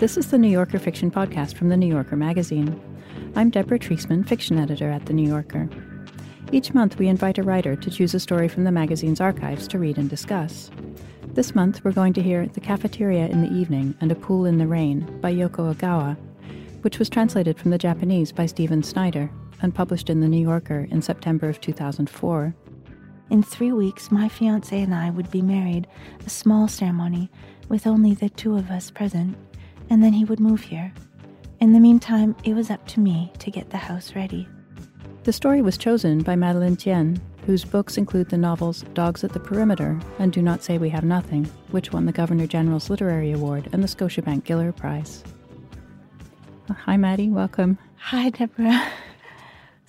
This is the New Yorker Fiction Podcast from The New Yorker magazine. I'm Deborah Treisman, fiction editor at The New Yorker. Each month, we invite a writer to choose a story from the magazine's archives to read and discuss. This month, we're going to hear The Cafeteria in the Evening and A Pool in the Rain by Yoko Ogawa, which was translated from the Japanese by Stephen Snyder and published in The New Yorker in September of 2004. In three weeks, my fiance and I would be married, a small ceremony with only the two of us present and then he would move here. In the meantime, it was up to me to get the house ready. The story was chosen by Madeleine Thien, whose books include the novels Dogs at the Perimeter and Do Not Say We Have Nothing, which won the Governor General's Literary Award and the Scotiabank Giller Prize. Hi, Maddie. Welcome. Hi, Deborah.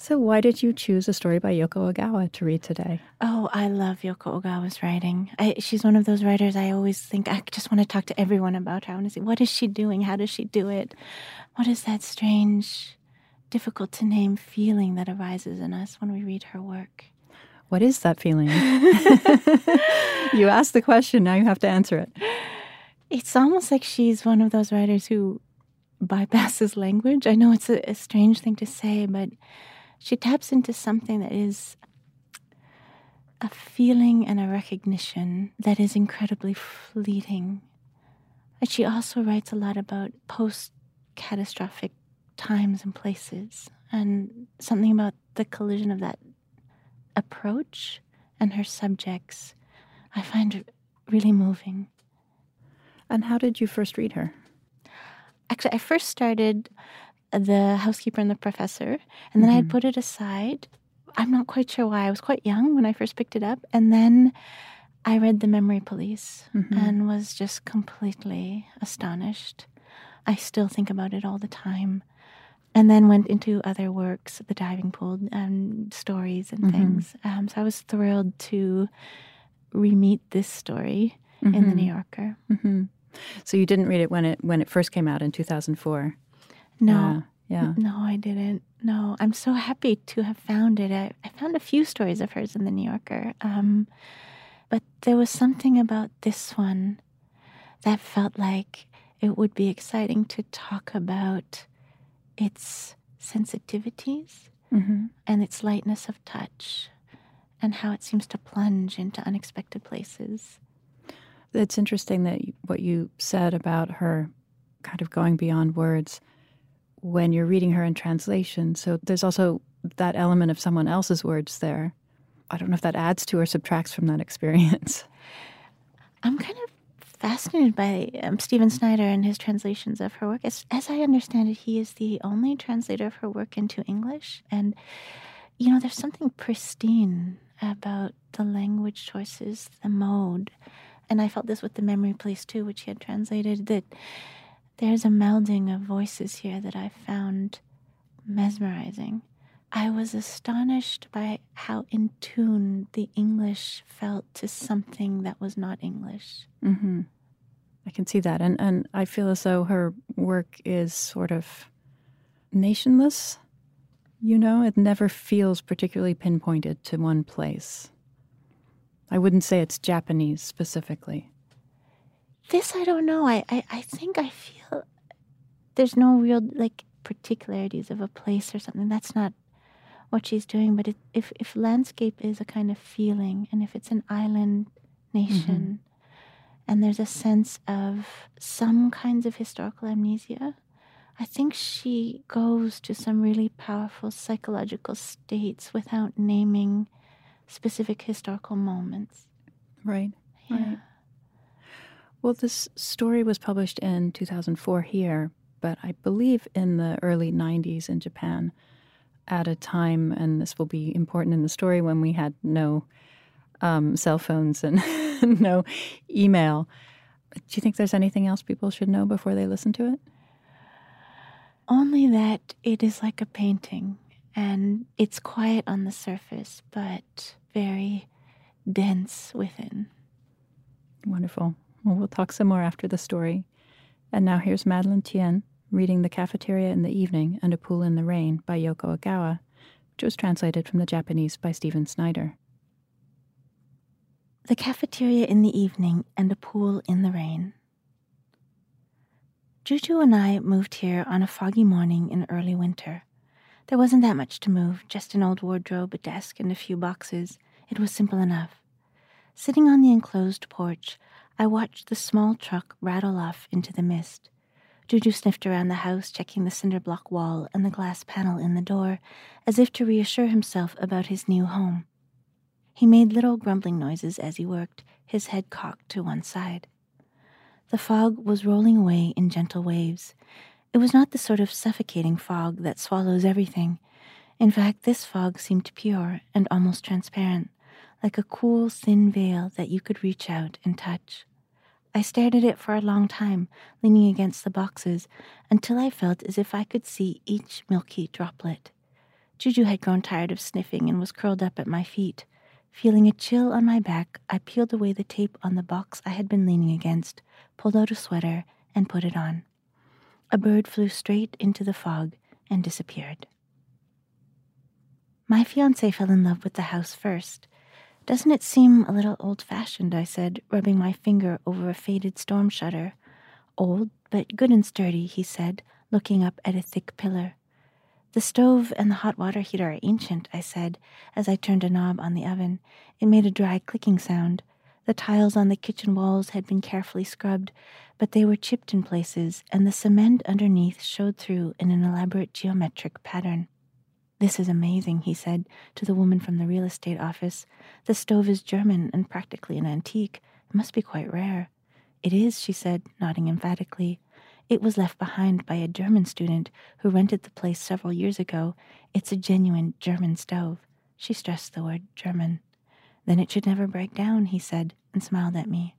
So, why did you choose a story by Yoko Ogawa to read today? Oh, I love Yoko Ogawa's writing. I, she's one of those writers I always think I just want to talk to everyone about her. I want to see what is she doing? How does she do it? What is that strange, difficult to name feeling that arises in us when we read her work? What is that feeling? you asked the question, now you have to answer it. It's almost like she's one of those writers who bypasses language. I know it's a, a strange thing to say, but she taps into something that is a feeling and a recognition that is incredibly fleeting. And she also writes a lot about post catastrophic times and places, and something about the collision of that approach and her subjects I find really moving. And how did you first read her? Actually, I first started the housekeeper and the professor, and then mm-hmm. I had put it aside. I'm not quite sure why. I was quite young when I first picked it up, and then I read The Memory Police mm-hmm. and was just completely astonished. I still think about it all the time. And then went into other works, The Diving Pool, and stories and mm-hmm. things. Um, so I was thrilled to re-meet this story in The mm-hmm. New Yorker. Mm-hmm. So you didn't read it when it when it first came out in 2004. No. yeah. No, I didn't. No, I'm so happy to have found it. I, I found a few stories of hers in the New Yorker. Um, but there was something about this one that felt like it would be exciting to talk about its sensitivities mm-hmm. and its lightness of touch and how it seems to plunge into unexpected places. It's interesting that what you said about her kind of going beyond words when you're reading her in translation. So there's also that element of someone else's words there. I don't know if that adds to or subtracts from that experience. I'm kind of fascinated by um, Stephen Snyder and his translations of her work. As, as I understand it, he is the only translator of her work into English. And, you know, there's something pristine about the language choices, the mode. And I felt this with The Memory Police too, which he had translated, that there's a melding of voices here that I found mesmerizing. I was astonished by how in tune the English felt to something that was not English. Mm-hmm. I can see that, and and I feel as though her work is sort of nationless. You know, it never feels particularly pinpointed to one place. I wouldn't say it's Japanese specifically. This I don't know. I, I, I think I feel there's no real like particularities of a place or something. That's not what she's doing. But it, if if landscape is a kind of feeling, and if it's an island nation, mm-hmm. and there's a sense of some kinds of historical amnesia, I think she goes to some really powerful psychological states without naming specific historical moments. Right. Yeah. Right. Well, this story was published in 2004 here, but I believe in the early 90s in Japan at a time, and this will be important in the story, when we had no um, cell phones and no email. Do you think there's anything else people should know before they listen to it? Only that it is like a painting and it's quiet on the surface, but very dense within. Wonderful. Well, we'll talk some more after the story. And now here's Madeleine Thien reading The Cafeteria in the Evening and A Pool in the Rain by Yoko Ogawa, which was translated from the Japanese by Stephen Snyder. The Cafeteria in the Evening and A Pool in the Rain. Juju and I moved here on a foggy morning in early winter. There wasn't that much to move, just an old wardrobe, a desk, and a few boxes. It was simple enough. Sitting on the enclosed porch, I watched the small truck rattle off into the mist. Juju sniffed around the house, checking the cinder block wall and the glass panel in the door, as if to reassure himself about his new home. He made little grumbling noises as he worked, his head cocked to one side. The fog was rolling away in gentle waves. It was not the sort of suffocating fog that swallows everything. In fact, this fog seemed pure and almost transparent, like a cool, thin veil that you could reach out and touch. I stared at it for a long time, leaning against the boxes, until I felt as if I could see each milky droplet. Juju had grown tired of sniffing and was curled up at my feet. Feeling a chill on my back, I peeled away the tape on the box I had been leaning against, pulled out a sweater, and put it on. A bird flew straight into the fog and disappeared. My fiance fell in love with the house first. Doesn't it seem a little old fashioned? I said, rubbing my finger over a faded storm shutter. Old, but good and sturdy, he said, looking up at a thick pillar. The stove and the hot water heater are ancient, I said, as I turned a knob on the oven. It made a dry clicking sound. The tiles on the kitchen walls had been carefully scrubbed, but they were chipped in places, and the cement underneath showed through in an elaborate geometric pattern. This is amazing, he said to the woman from the real estate office. The stove is German and practically an antique. It must be quite rare. It is, she said, nodding emphatically. It was left behind by a German student who rented the place several years ago. It's a genuine German stove. She stressed the word German. Then it should never break down, he said, and smiled at me.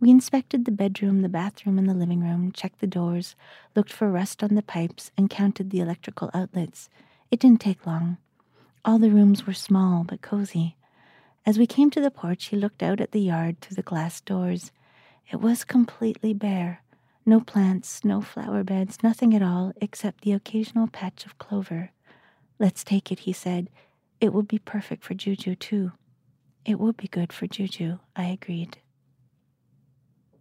We inspected the bedroom, the bathroom, and the living room, checked the doors, looked for rust on the pipes, and counted the electrical outlets. It didn't take long. All the rooms were small but cozy. As we came to the porch, he looked out at the yard through the glass doors. It was completely bare. No plants, no flower beds, nothing at all except the occasional patch of clover. Let's take it, he said. It would be perfect for Juju, too. It would be good for Juju, I agreed.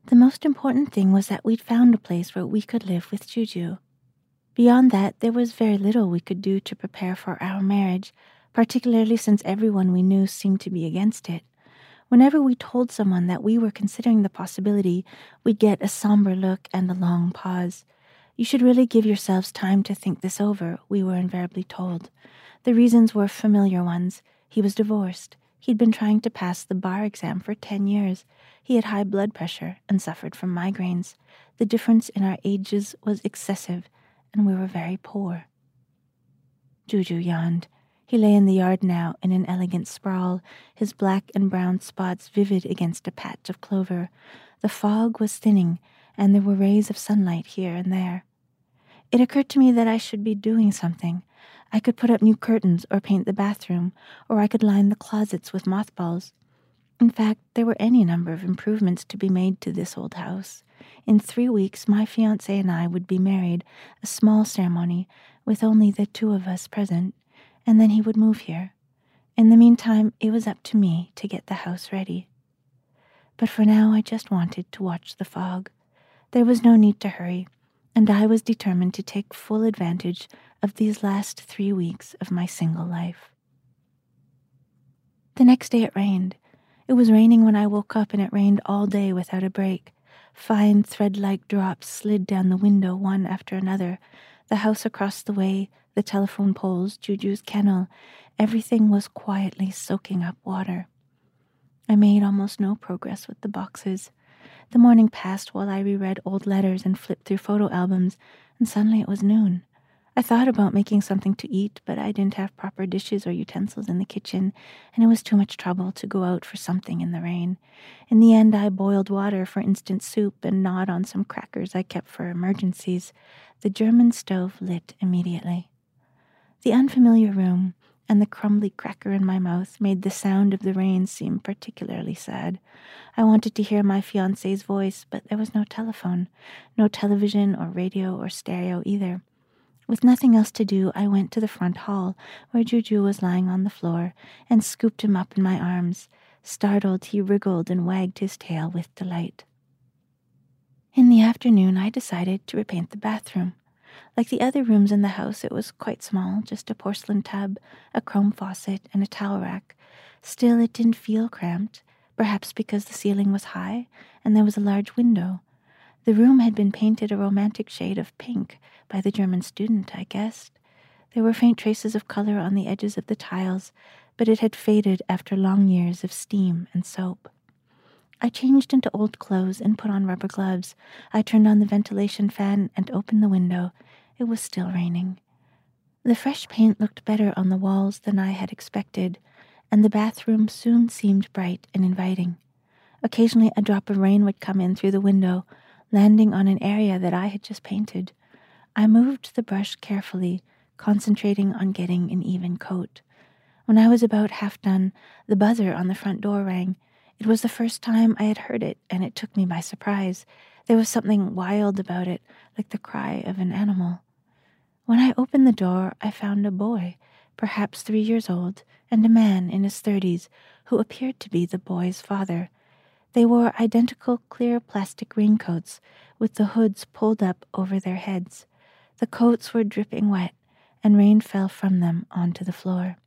The most important thing was that we'd found a place where we could live with Juju. Beyond that, there was very little we could do to prepare for our marriage, particularly since everyone we knew seemed to be against it. Whenever we told someone that we were considering the possibility, we'd get a somber look and a long pause. You should really give yourselves time to think this over, we were invariably told. The reasons were familiar ones. He was divorced. He'd been trying to pass the bar exam for 10 years. He had high blood pressure and suffered from migraines. The difference in our ages was excessive, and we were very poor. Juju yawned. He lay in the yard now in an elegant sprawl, his black and brown spots vivid against a patch of clover. The fog was thinning, and there were rays of sunlight here and there. It occurred to me that I should be doing something. I could put up new curtains or paint the bathroom, or I could line the closets with mothballs. In fact, there were any number of improvements to be made to this old house. In three weeks, my fiance and I would be married, a small ceremony, with only the two of us present, and then he would move here. In the meantime, it was up to me to get the house ready. But for now, I just wanted to watch the fog. There was no need to hurry, and I was determined to take full advantage of these last three weeks of my single life. The next day it rained. It was raining when I woke up, and it rained all day without a break. Fine thread like drops slid down the window one after another. The house across the way, the telephone poles, Juju's kennel, everything was quietly soaking up water. I made almost no progress with the boxes. The morning passed while I reread old letters and flipped through photo albums, and suddenly it was noon. I thought about making something to eat, but I didn't have proper dishes or utensils in the kitchen, and it was too much trouble to go out for something in the rain. In the end, I boiled water for instant soup and gnawed on some crackers I kept for emergencies. The German stove lit immediately. The unfamiliar room and the crumbly cracker in my mouth made the sound of the rain seem particularly sad. I wanted to hear my fiance's voice, but there was no telephone, no television or radio or stereo either. With nothing else to do, I went to the front hall, where Juju was lying on the floor, and scooped him up in my arms. Startled, he wriggled and wagged his tail with delight. In the afternoon, I decided to repaint the bathroom. Like the other rooms in the house, it was quite small just a porcelain tub, a chrome faucet, and a towel rack. Still, it didn't feel cramped, perhaps because the ceiling was high and there was a large window. The room had been painted a romantic shade of pink by the German student, I guessed. There were faint traces of color on the edges of the tiles, but it had faded after long years of steam and soap. I changed into old clothes and put on rubber gloves. I turned on the ventilation fan and opened the window. It was still raining. The fresh paint looked better on the walls than I had expected, and the bathroom soon seemed bright and inviting. Occasionally, a drop of rain would come in through the window, landing on an area that I had just painted. I moved the brush carefully, concentrating on getting an even coat. When I was about half done, the buzzer on the front door rang. It was the first time I had heard it, and it took me by surprise. There was something wild about it, like the cry of an animal. When I opened the door, I found a boy, perhaps three years old, and a man in his thirties who appeared to be the boy's father. They wore identical clear plastic raincoats with the hoods pulled up over their heads. The coats were dripping wet, and rain fell from them onto the floor.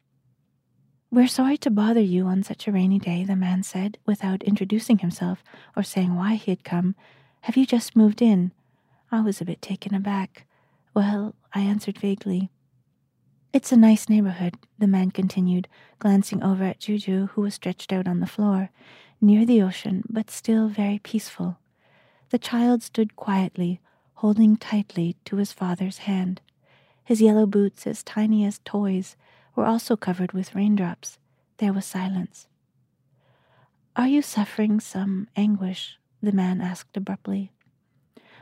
We're sorry to bother you on such a rainy day, the man said, without introducing himself or saying why he had come. Have you just moved in? I was a bit taken aback. Well, I answered vaguely. It's a nice neighborhood, the man continued, glancing over at Juju, who was stretched out on the floor, near the ocean, but still very peaceful. The child stood quietly, holding tightly to his father's hand. His yellow boots, as tiny as toys, were also covered with raindrops. There was silence. Are you suffering some anguish? the man asked abruptly.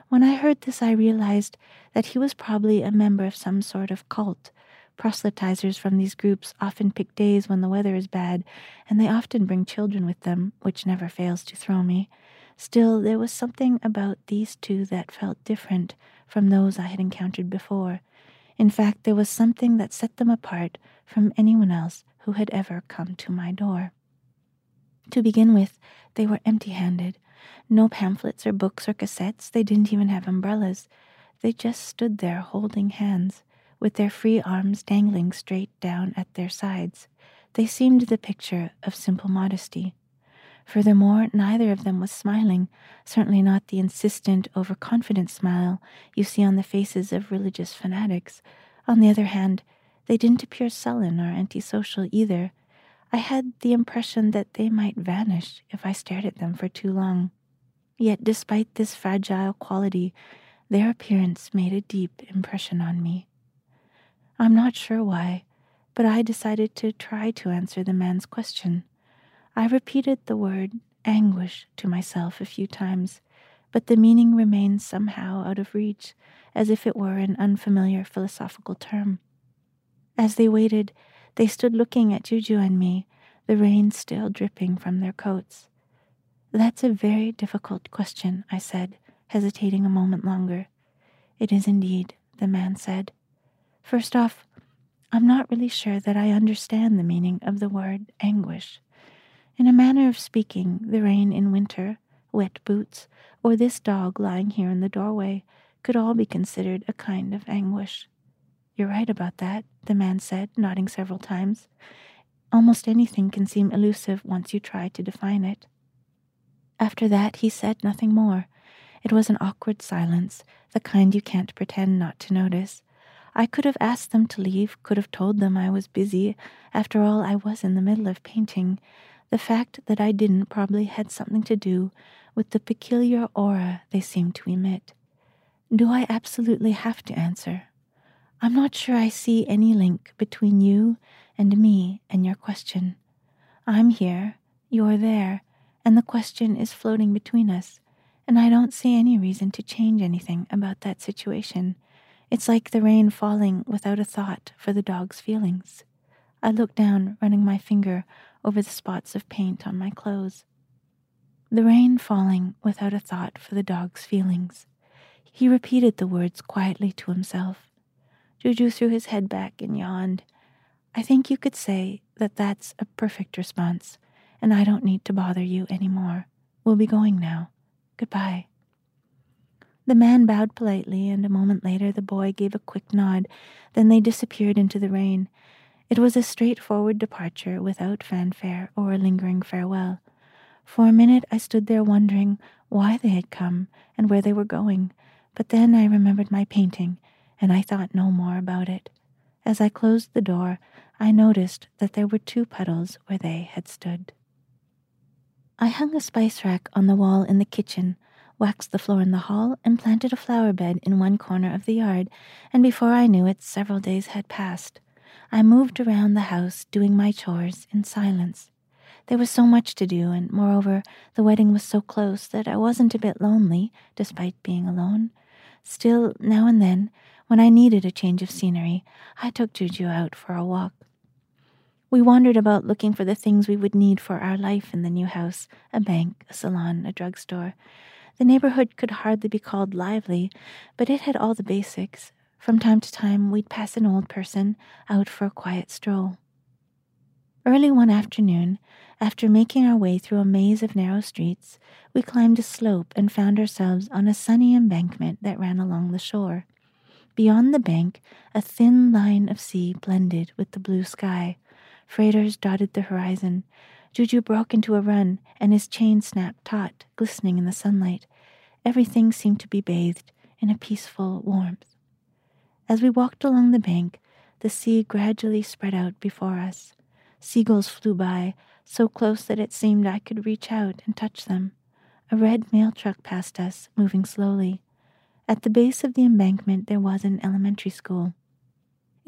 When I heard this, I realized that he was probably a member of some sort of cult. Proselytizers from these groups often pick days when the weather is bad, and they often bring children with them, which never fails to throw me. Still, there was something about these two that felt different from those I had encountered before. In fact, there was something that set them apart from anyone else who had ever come to my door. To begin with, they were empty handed. No pamphlets or books or cassettes. They didn't even have umbrellas. They just stood there holding hands, with their free arms dangling straight down at their sides. They seemed the picture of simple modesty. Furthermore, neither of them was smiling, certainly not the insistent, overconfident smile you see on the faces of religious fanatics. On the other hand, they didn't appear sullen or antisocial either. I had the impression that they might vanish if I stared at them for too long. Yet, despite this fragile quality, their appearance made a deep impression on me. I'm not sure why, but I decided to try to answer the man's question. I repeated the word anguish to myself a few times, but the meaning remained somehow out of reach, as if it were an unfamiliar philosophical term. As they waited, they stood looking at Juju and me, the rain still dripping from their coats. That's a very difficult question, I said, hesitating a moment longer. It is indeed, the man said. First off, I'm not really sure that I understand the meaning of the word anguish. In a manner of speaking, the rain in winter, wet boots, or this dog lying here in the doorway could all be considered a kind of anguish. You're right about that, the man said, nodding several times. Almost anything can seem elusive once you try to define it. After that, he said nothing more. It was an awkward silence, the kind you can't pretend not to notice. I could have asked them to leave, could have told them I was busy. After all, I was in the middle of painting, the fact that I didn't probably had something to do with the peculiar aura they seemed to emit. Do I absolutely have to answer? I'm not sure I see any link between you and me and your question. I'm here, you're there, and the question is floating between us, and I don't see any reason to change anything about that situation. It's like the rain falling without a thought for the dog's feelings. I look down, running my finger over the spots of paint on my clothes. The rain falling without a thought for the dog's feelings. He repeated the words quietly to himself. Juju threw his head back and yawned. I think you could say that that's a perfect response, and I don't need to bother you any more. We'll be going now. Goodbye. The man bowed politely, and a moment later the boy gave a quick nod. Then they disappeared into the rain. It was a straightforward departure without fanfare or a lingering farewell. For a minute I stood there wondering why they had come and where they were going, but then I remembered my painting, and I thought no more about it. As I closed the door, I noticed that there were two puddles where they had stood. I hung a spice rack on the wall in the kitchen, waxed the floor in the hall, and planted a flower bed in one corner of the yard, and before I knew it, several days had passed. I moved around the house doing my chores in silence. There was so much to do, and moreover, the wedding was so close that I wasn't a bit lonely, despite being alone. Still, now and then, when I needed a change of scenery, I took Juju out for a walk. We wandered about looking for the things we would need for our life in the new house a bank, a salon, a drugstore. The neighborhood could hardly be called lively, but it had all the basics. From time to time, we'd pass an old person out for a quiet stroll. Early one afternoon, after making our way through a maze of narrow streets, we climbed a slope and found ourselves on a sunny embankment that ran along the shore. Beyond the bank, a thin line of sea blended with the blue sky. Freighters dotted the horizon. Juju broke into a run, and his chain snapped taut, glistening in the sunlight. Everything seemed to be bathed in a peaceful warmth. As we walked along the bank, the sea gradually spread out before us. Seagulls flew by, so close that it seemed I could reach out and touch them. A red mail truck passed us, moving slowly. At the base of the embankment, there was an elementary school.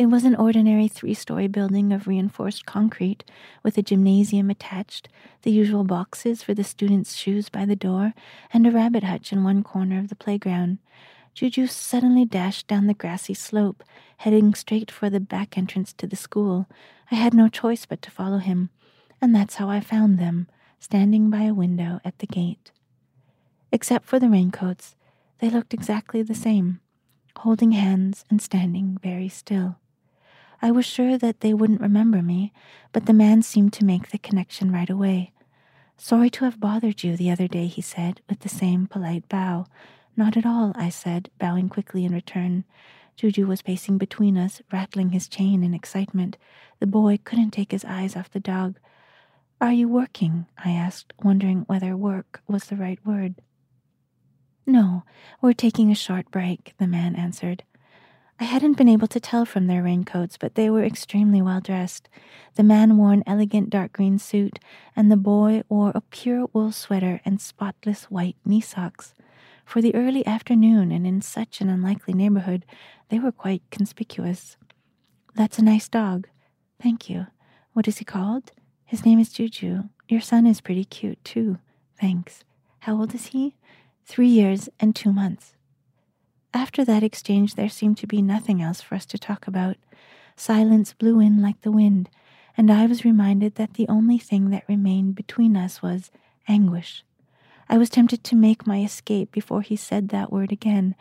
It was an ordinary three story building of reinforced concrete with a gymnasium attached, the usual boxes for the students' shoes by the door, and a rabbit hutch in one corner of the playground. Juju suddenly dashed down the grassy slope, heading straight for the back entrance to the school. I had no choice but to follow him, and that's how I found them, standing by a window at the gate. Except for the raincoats, they looked exactly the same, holding hands and standing very still. I was sure that they wouldn't remember me, but the man seemed to make the connection right away. Sorry to have bothered you the other day, he said, with the same polite bow. Not at all, I said, bowing quickly in return. Juju was pacing between us, rattling his chain in excitement. The boy couldn't take his eyes off the dog. Are you working? I asked, wondering whether work was the right word. No, we're taking a short break, the man answered. I hadn't been able to tell from their raincoats, but they were extremely well dressed. The man wore an elegant dark green suit, and the boy wore a pure wool sweater and spotless white knee socks. For the early afternoon and in such an unlikely neighborhood, they were quite conspicuous. That's a nice dog. Thank you. What is he called? His name is Juju. Your son is pretty cute, too. Thanks. How old is he? Three years and two months. After that exchange, there seemed to be nothing else for us to talk about. Silence blew in like the wind, and I was reminded that the only thing that remained between us was anguish. I was tempted to make my escape before he said that word again,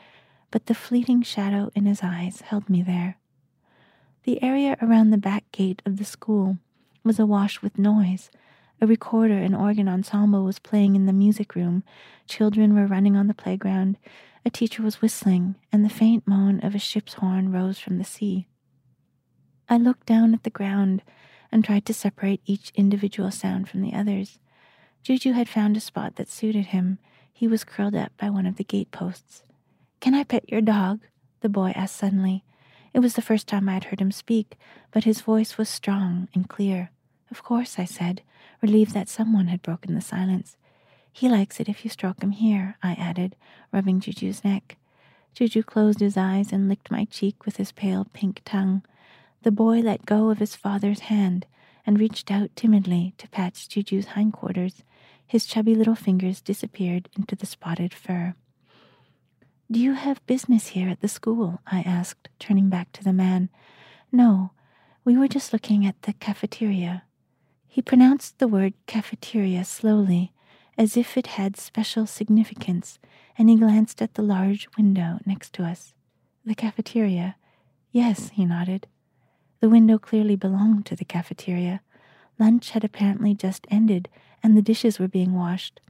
but the fleeting shadow in his eyes held me there. The area around the back gate of the school was awash with noise. A recorder and organ ensemble was playing in the music room. Children were running on the playground. A teacher was whistling, and the faint moan of a ship's horn rose from the sea. I looked down at the ground and tried to separate each individual sound from the others. Juju had found a spot that suited him. He was curled up by one of the gate posts. Can I pet your dog? the boy asked suddenly. It was the first time I had heard him speak, but his voice was strong and clear. Of course, I said, relieved that someone had broken the silence. He likes it if you stroke him here, I added, rubbing Juju's neck. Juju closed his eyes and licked my cheek with his pale pink tongue. The boy let go of his father's hand and reached out timidly to patch Juju's hindquarters. His chubby little fingers disappeared into the spotted fur. Do you have business here at the school? I asked, turning back to the man. No, we were just looking at the cafeteria. He pronounced the word cafeteria slowly, as if it had special significance, and he glanced at the large window next to us. The cafeteria. Yes, he nodded. The window clearly belonged to the cafeteria. Lunch had apparently just ended, and the dishes were being washed.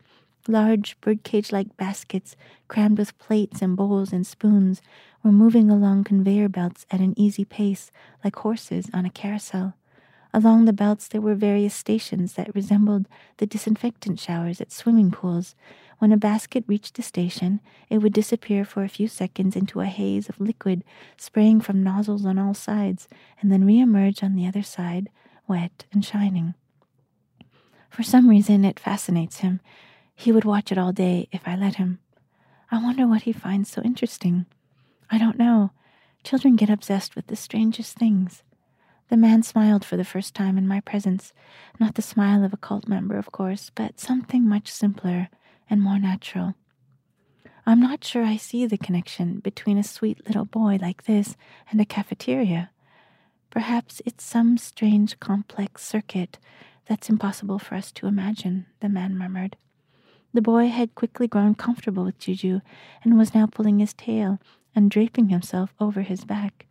Large birdcage like baskets, crammed with plates and bowls and spoons, were moving along conveyor belts at an easy pace, like horses on a carousel. Along the belts, there were various stations that resembled the disinfectant showers at swimming pools. When a basket reached the station, it would disappear for a few seconds into a haze of liquid spraying from nozzles on all sides, and then reemerge on the other side, wet and shining. For some reason, it fascinates him. He would watch it all day if I let him. I wonder what he finds so interesting. I don't know. Children get obsessed with the strangest things. The man smiled for the first time in my presence, not the smile of a cult member, of course, but something much simpler and more natural. I'm not sure I see the connection between a sweet little boy like this and a cafeteria. Perhaps it's some strange complex circuit that's impossible for us to imagine, the man murmured. The boy had quickly grown comfortable with Juju and was now pulling his tail and draping himself over his back.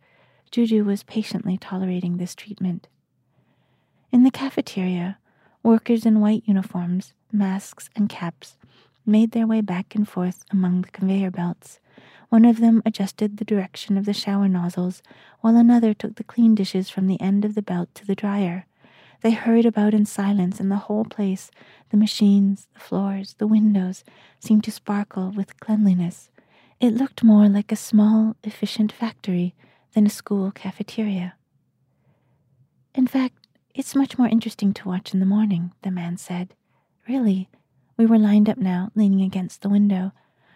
Juju was patiently tolerating this treatment. In the cafeteria, workers in white uniforms, masks, and caps made their way back and forth among the conveyor belts. One of them adjusted the direction of the shower nozzles, while another took the clean dishes from the end of the belt to the dryer. They hurried about in silence, and the whole place, the machines, the floors, the windows, seemed to sparkle with cleanliness. It looked more like a small, efficient factory than a school cafeteria. In fact, it's much more interesting to watch in the morning, the man said. Really, we were lined up now, leaning against the window.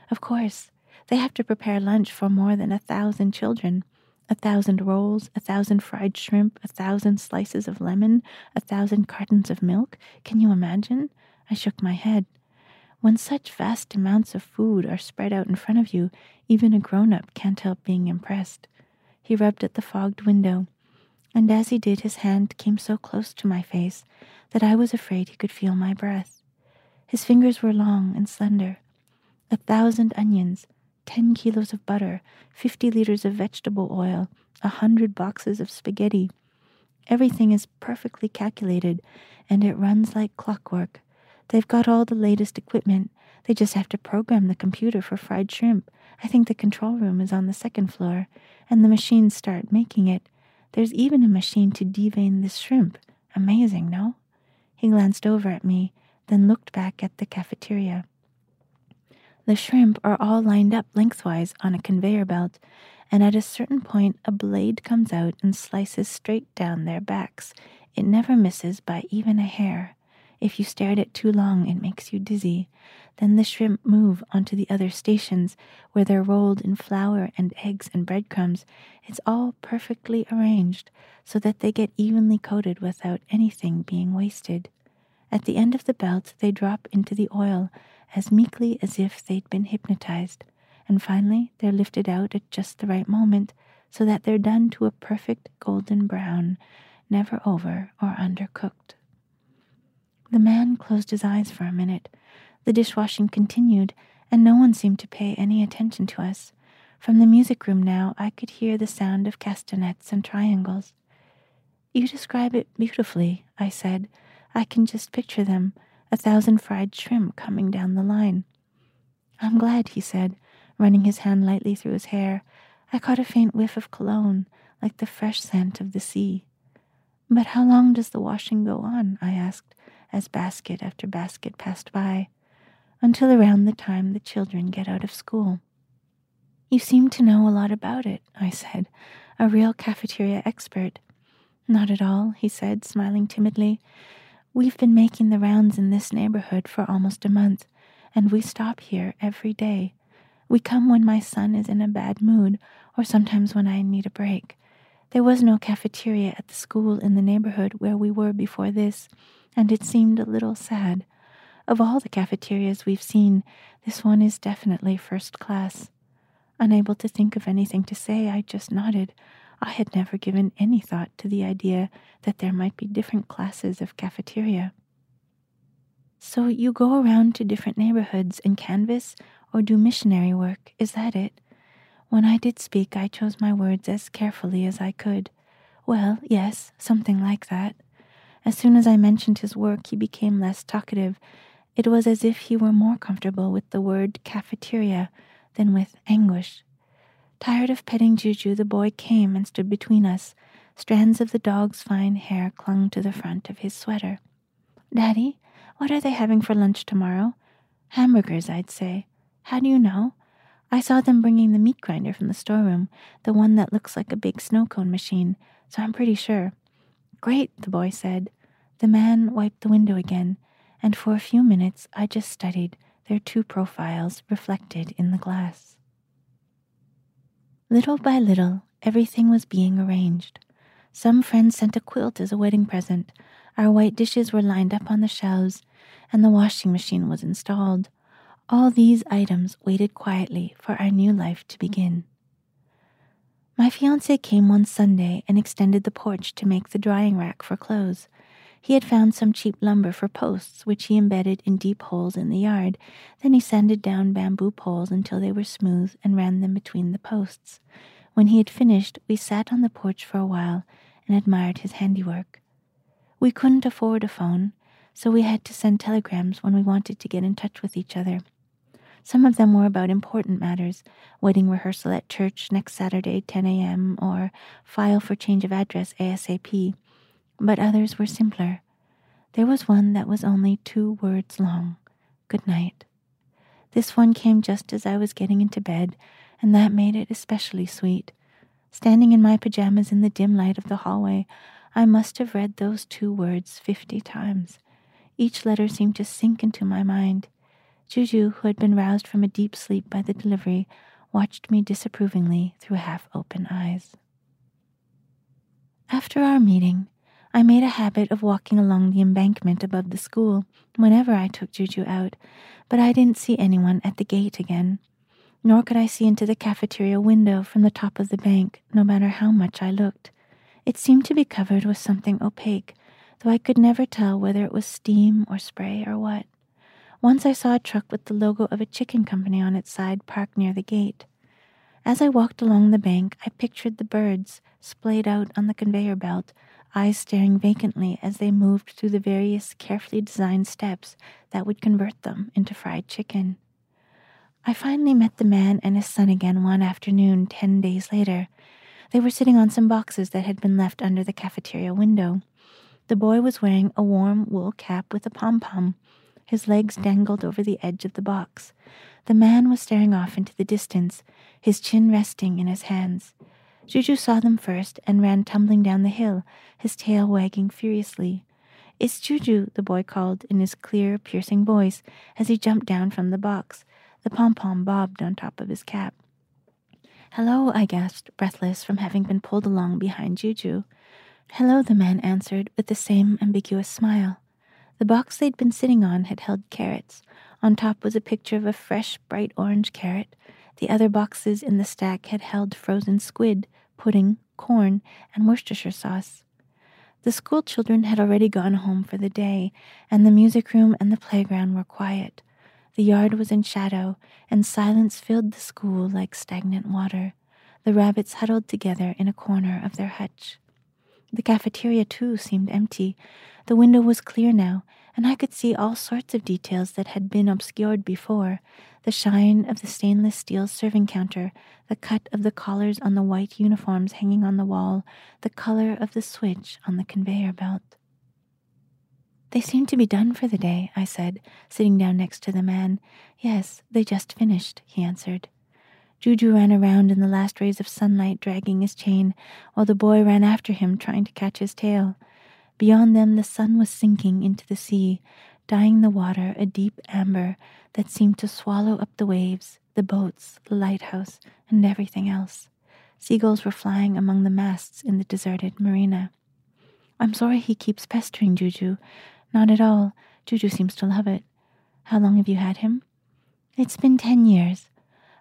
Of course, they have to prepare lunch for more than a thousand children. A thousand rolls, a thousand fried shrimp, a thousand slices of lemon, a thousand cartons of milk. Can you imagine? I shook my head. When such vast amounts of food are spread out in front of you, even a grown up can't help being impressed. He rubbed at the fogged window, and as he did, his hand came so close to my face that I was afraid he could feel my breath. His fingers were long and slender. A thousand onions, ten kilos of butter, fifty liters of vegetable oil, a hundred boxes of spaghetti. Everything is perfectly calculated, and it runs like clockwork. They've got all the latest equipment. They just have to program the computer for fried shrimp. I think the control room is on the second floor, and the machines start making it. There's even a machine to devein the shrimp. Amazing, no? He glanced over at me, then looked back at the cafeteria. The shrimp are all lined up lengthwise on a conveyor belt, and at a certain point, a blade comes out and slices straight down their backs. It never misses by even a hair. If you stare at it too long, it makes you dizzy. Then the shrimp move onto the other stations where they're rolled in flour and eggs and breadcrumbs. It's all perfectly arranged so that they get evenly coated without anything being wasted. At the end of the belt, they drop into the oil as meekly as if they'd been hypnotized. And finally, they're lifted out at just the right moment so that they're done to a perfect golden brown, never over or undercooked. The man closed his eyes for a minute. The dishwashing continued, and no one seemed to pay any attention to us. From the music room now, I could hear the sound of castanets and triangles. You describe it beautifully, I said. I can just picture them, a thousand fried shrimp coming down the line. I'm glad, he said, running his hand lightly through his hair. I caught a faint whiff of cologne, like the fresh scent of the sea. But how long does the washing go on? I asked as basket after basket passed by, until around the time the children get out of school. You seem to know a lot about it, I said, a real cafeteria expert. Not at all, he said, smiling timidly. We've been making the rounds in this neighborhood for almost a month, and we stop here every day. We come when my son is in a bad mood, or sometimes when I need a break. There was no cafeteria at the school in the neighborhood where we were before this, and it seemed a little sad. Of all the cafeterias we've seen, this one is definitely first class. Unable to think of anything to say, I just nodded. I had never given any thought to the idea that there might be different classes of cafeteria. So you go around to different neighborhoods and canvass or do missionary work, is that it? When I did speak, I chose my words as carefully as I could. Well, yes, something like that. As soon as I mentioned his work, he became less talkative, It was as if he were more comfortable with the word cafeteria than with anguish. Tired of petting Juju, the boy came and stood between us. Strands of the dog's fine hair clung to the front of his sweater. Daddy, what are they having for lunch tomorrow? Hamburgers, I'd say. How do you know? I saw them bringing the meat grinder from the storeroom, the one that looks like a big snow cone machine, so I'm pretty sure. Great, the boy said. The man wiped the window again, and for a few minutes I just studied their two profiles reflected in the glass. Little by little, everything was being arranged. Some friends sent a quilt as a wedding present. Our white dishes were lined up on the shelves, and the washing machine was installed. All these items waited quietly for our new life to begin. My fiance came one Sunday and extended the porch to make the drying rack for clothes. He had found some cheap lumber for posts, which he embedded in deep holes in the yard. Then he sanded down bamboo poles until they were smooth and ran them between the posts. When he had finished, we sat on the porch for a while and admired his handiwork. We couldn't afford a phone, so we had to send telegrams when we wanted to get in touch with each other. Some of them were about important matters wedding rehearsal at church next Saturday, 10 a.m., or file for change of address ASAP. But others were simpler. There was one that was only two words long Good night. This one came just as I was getting into bed, and that made it especially sweet. Standing in my pajamas in the dim light of the hallway, I must have read those two words fifty times. Each letter seemed to sink into my mind. Juju, who had been roused from a deep sleep by the delivery, watched me disapprovingly through half open eyes. After our meeting, I made a habit of walking along the embankment above the school whenever I took Juju out, but I didn't see anyone at the gate again. Nor could I see into the cafeteria window from the top of the bank, no matter how much I looked. It seemed to be covered with something opaque, though I could never tell whether it was steam or spray or what. Once I saw a truck with the logo of a chicken company on its side parked near the gate. As I walked along the bank, I pictured the birds splayed out on the conveyor belt, eyes staring vacantly as they moved through the various carefully designed steps that would convert them into fried chicken. I finally met the man and his son again one afternoon ten days later. They were sitting on some boxes that had been left under the cafeteria window. The boy was wearing a warm wool cap with a pom pom. His legs dangled over the edge of the box. The man was staring off into the distance, his chin resting in his hands. Juju saw them first and ran tumbling down the hill, his tail wagging furiously. It's Juju, the boy called in his clear, piercing voice as he jumped down from the box. The pom pom bobbed on top of his cap. Hello, I gasped, breathless from having been pulled along behind Juju. Hello, the man answered with the same ambiguous smile. The box they'd been sitting on had held carrots. On top was a picture of a fresh, bright orange carrot. The other boxes in the stack had held frozen squid, pudding, corn, and Worcestershire sauce. The school children had already gone home for the day, and the music room and the playground were quiet. The yard was in shadow, and silence filled the school like stagnant water. The rabbits huddled together in a corner of their hutch. The cafeteria, too, seemed empty. The window was clear now, and I could see all sorts of details that had been obscured before the shine of the stainless steel serving counter, the cut of the collars on the white uniforms hanging on the wall, the color of the switch on the conveyor belt. They seem to be done for the day, I said, sitting down next to the man. Yes, they just finished, he answered. Juju ran around in the last rays of sunlight, dragging his chain, while the boy ran after him, trying to catch his tail. Beyond them, the sun was sinking into the sea, dyeing the water a deep amber that seemed to swallow up the waves, the boats, the lighthouse, and everything else. Seagulls were flying among the masts in the deserted marina. I'm sorry he keeps pestering Juju. Not at all. Juju seems to love it. How long have you had him? It's been ten years.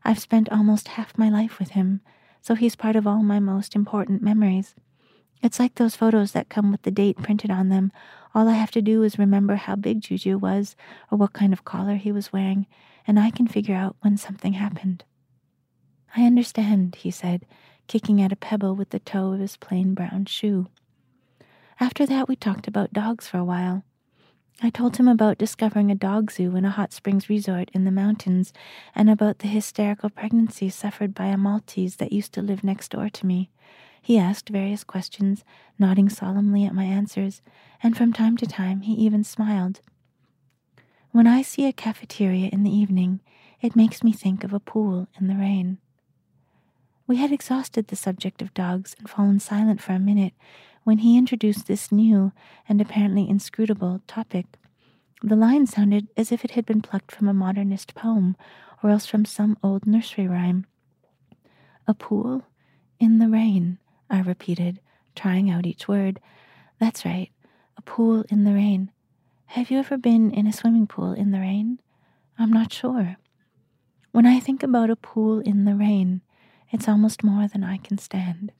I've spent almost half my life with him, so he's part of all my most important memories. It's like those photos that come with the date printed on them. All I have to do is remember how big Juju was or what kind of collar he was wearing, and I can figure out when something happened. I understand, he said, kicking at a pebble with the toe of his plain brown shoe. After that, we talked about dogs for a while. I told him about discovering a dog zoo in a hot springs resort in the mountains and about the hysterical pregnancy suffered by a Maltese that used to live next door to me. He asked various questions, nodding solemnly at my answers, and from time to time he even smiled. When I see a cafeteria in the evening, it makes me think of a pool in the rain. We had exhausted the subject of dogs and fallen silent for a minute when he introduced this new and apparently inscrutable topic. The line sounded as if it had been plucked from a modernist poem or else from some old nursery rhyme. A pool in the rain, I repeated, trying out each word. That's right, a pool in the rain. Have you ever been in a swimming pool in the rain? I'm not sure. When I think about a pool in the rain, it's almost more than I can stand.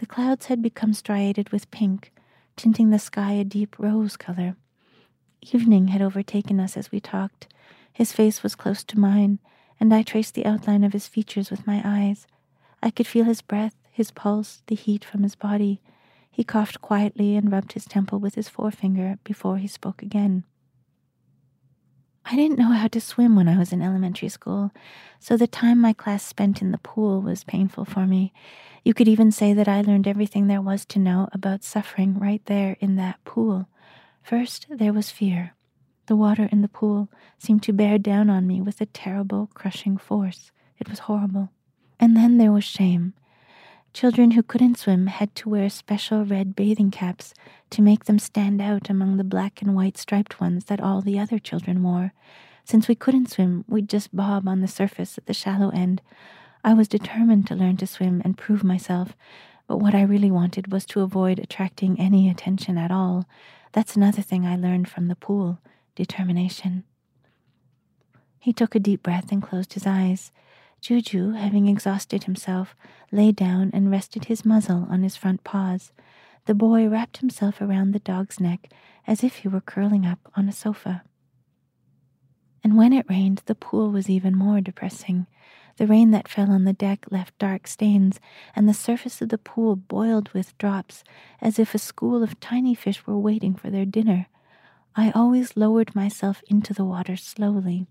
The clouds had become striated with pink, tinting the sky a deep rose color. Evening had overtaken us as we talked. His face was close to mine, and I traced the outline of his features with my eyes. I could feel his breath, his pulse, the heat from his body. He coughed quietly and rubbed his temple with his forefinger before he spoke again. I didn't know how to swim when I was in elementary school, so the time my class spent in the pool was painful for me. You could even say that I learned everything there was to know about suffering right there in that pool. First, there was fear. The water in the pool seemed to bear down on me with a terrible, crushing force. It was horrible. And then there was shame. Children who couldn't swim had to wear special red bathing caps to make them stand out among the black and white striped ones that all the other children wore. Since we couldn't swim, we'd just bob on the surface at the shallow end. I was determined to learn to swim and prove myself, but what I really wanted was to avoid attracting any attention at all. That's another thing I learned from the pool determination. He took a deep breath and closed his eyes. Juju, having exhausted himself, lay down and rested his muzzle on his front paws. The boy wrapped himself around the dog's neck as if he were curling up on a sofa. And when it rained, the pool was even more depressing. The rain that fell on the deck left dark stains, and the surface of the pool boiled with drops, as if a school of tiny fish were waiting for their dinner. I always lowered myself into the water slowly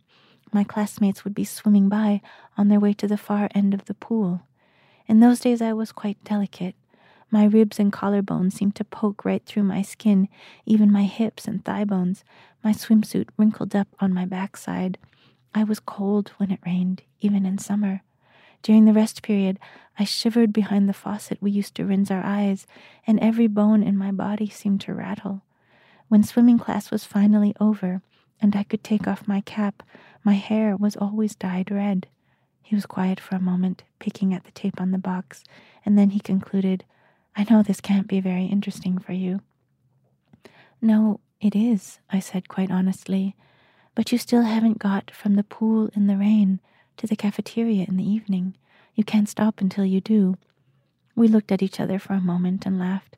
my classmates would be swimming by on their way to the far end of the pool. In those days, I was quite delicate. My ribs and collarbones seemed to poke right through my skin, even my hips and thigh bones. My swimsuit wrinkled up on my backside. I was cold when it rained, even in summer. During the rest period, I shivered behind the faucet we used to rinse our eyes, and every bone in my body seemed to rattle. When swimming class was finally over, and I could take off my cap, my hair was always dyed red. He was quiet for a moment, picking at the tape on the box, and then he concluded, I know this can't be very interesting for you. No, it is, I said quite honestly, but you still haven't got from the pool in the rain to the cafeteria in the evening. You can't stop until you do. We looked at each other for a moment and laughed.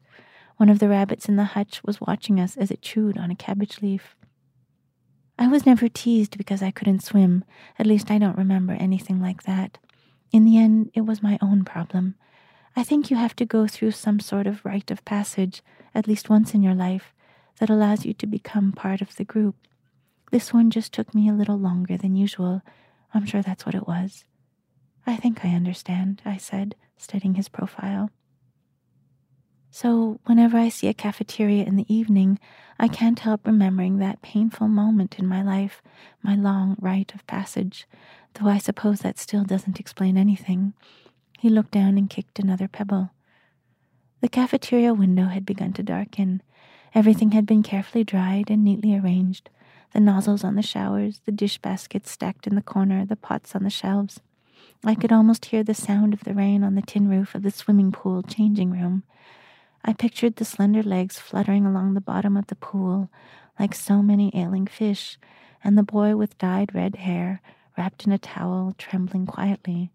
One of the rabbits in the hutch was watching us as it chewed on a cabbage leaf. I was never teased because I couldn't swim. At least I don't remember anything like that. In the end, it was my own problem. I think you have to go through some sort of rite of passage, at least once in your life, that allows you to become part of the group. This one just took me a little longer than usual. I'm sure that's what it was. I think I understand, I said, studying his profile. So, whenever I see a cafeteria in the evening, I can't help remembering that painful moment in my life, my long rite of passage, though I suppose that still doesn't explain anything. He looked down and kicked another pebble. The cafeteria window had begun to darken. Everything had been carefully dried and neatly arranged the nozzles on the showers, the dish baskets stacked in the corner, the pots on the shelves. I could almost hear the sound of the rain on the tin roof of the swimming pool changing room. I pictured the slender legs fluttering along the bottom of the pool like so many ailing fish, and the boy with dyed red hair, wrapped in a towel, trembling quietly.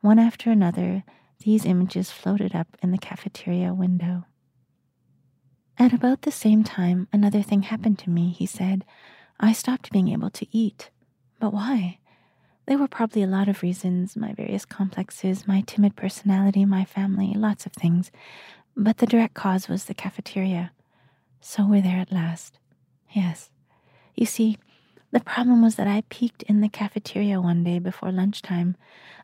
One after another, these images floated up in the cafeteria window. At about the same time, another thing happened to me, he said. I stopped being able to eat. But why? There were probably a lot of reasons my various complexes, my timid personality, my family, lots of things. But the direct cause was the cafeteria. So we're there at last. Yes. You see, the problem was that I peeked in the cafeteria one day before lunchtime.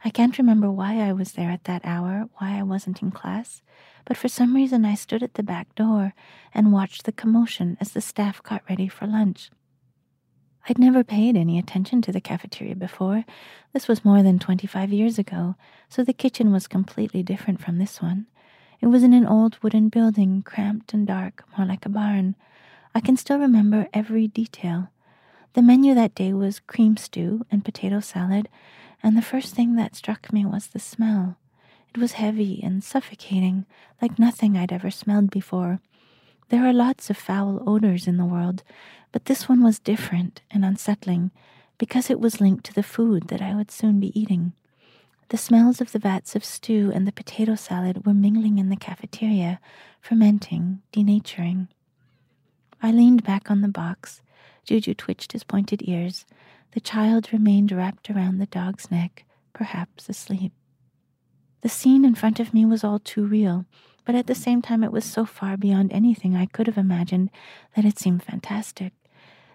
I can't remember why I was there at that hour, why I wasn't in class, but for some reason I stood at the back door and watched the commotion as the staff got ready for lunch. I'd never paid any attention to the cafeteria before. This was more than 25 years ago, so the kitchen was completely different from this one. It was in an old wooden building, cramped and dark, more like a barn. I can still remember every detail. The menu that day was cream stew and potato salad, and the first thing that struck me was the smell. It was heavy and suffocating, like nothing I'd ever smelled before. There are lots of foul odors in the world, but this one was different and unsettling because it was linked to the food that I would soon be eating. The smells of the vats of stew and the potato salad were mingling in the cafeteria, fermenting, denaturing. I leaned back on the box. Juju twitched his pointed ears. The child remained wrapped around the dog's neck, perhaps asleep. The scene in front of me was all too real, but at the same time it was so far beyond anything I could have imagined that it seemed fantastic.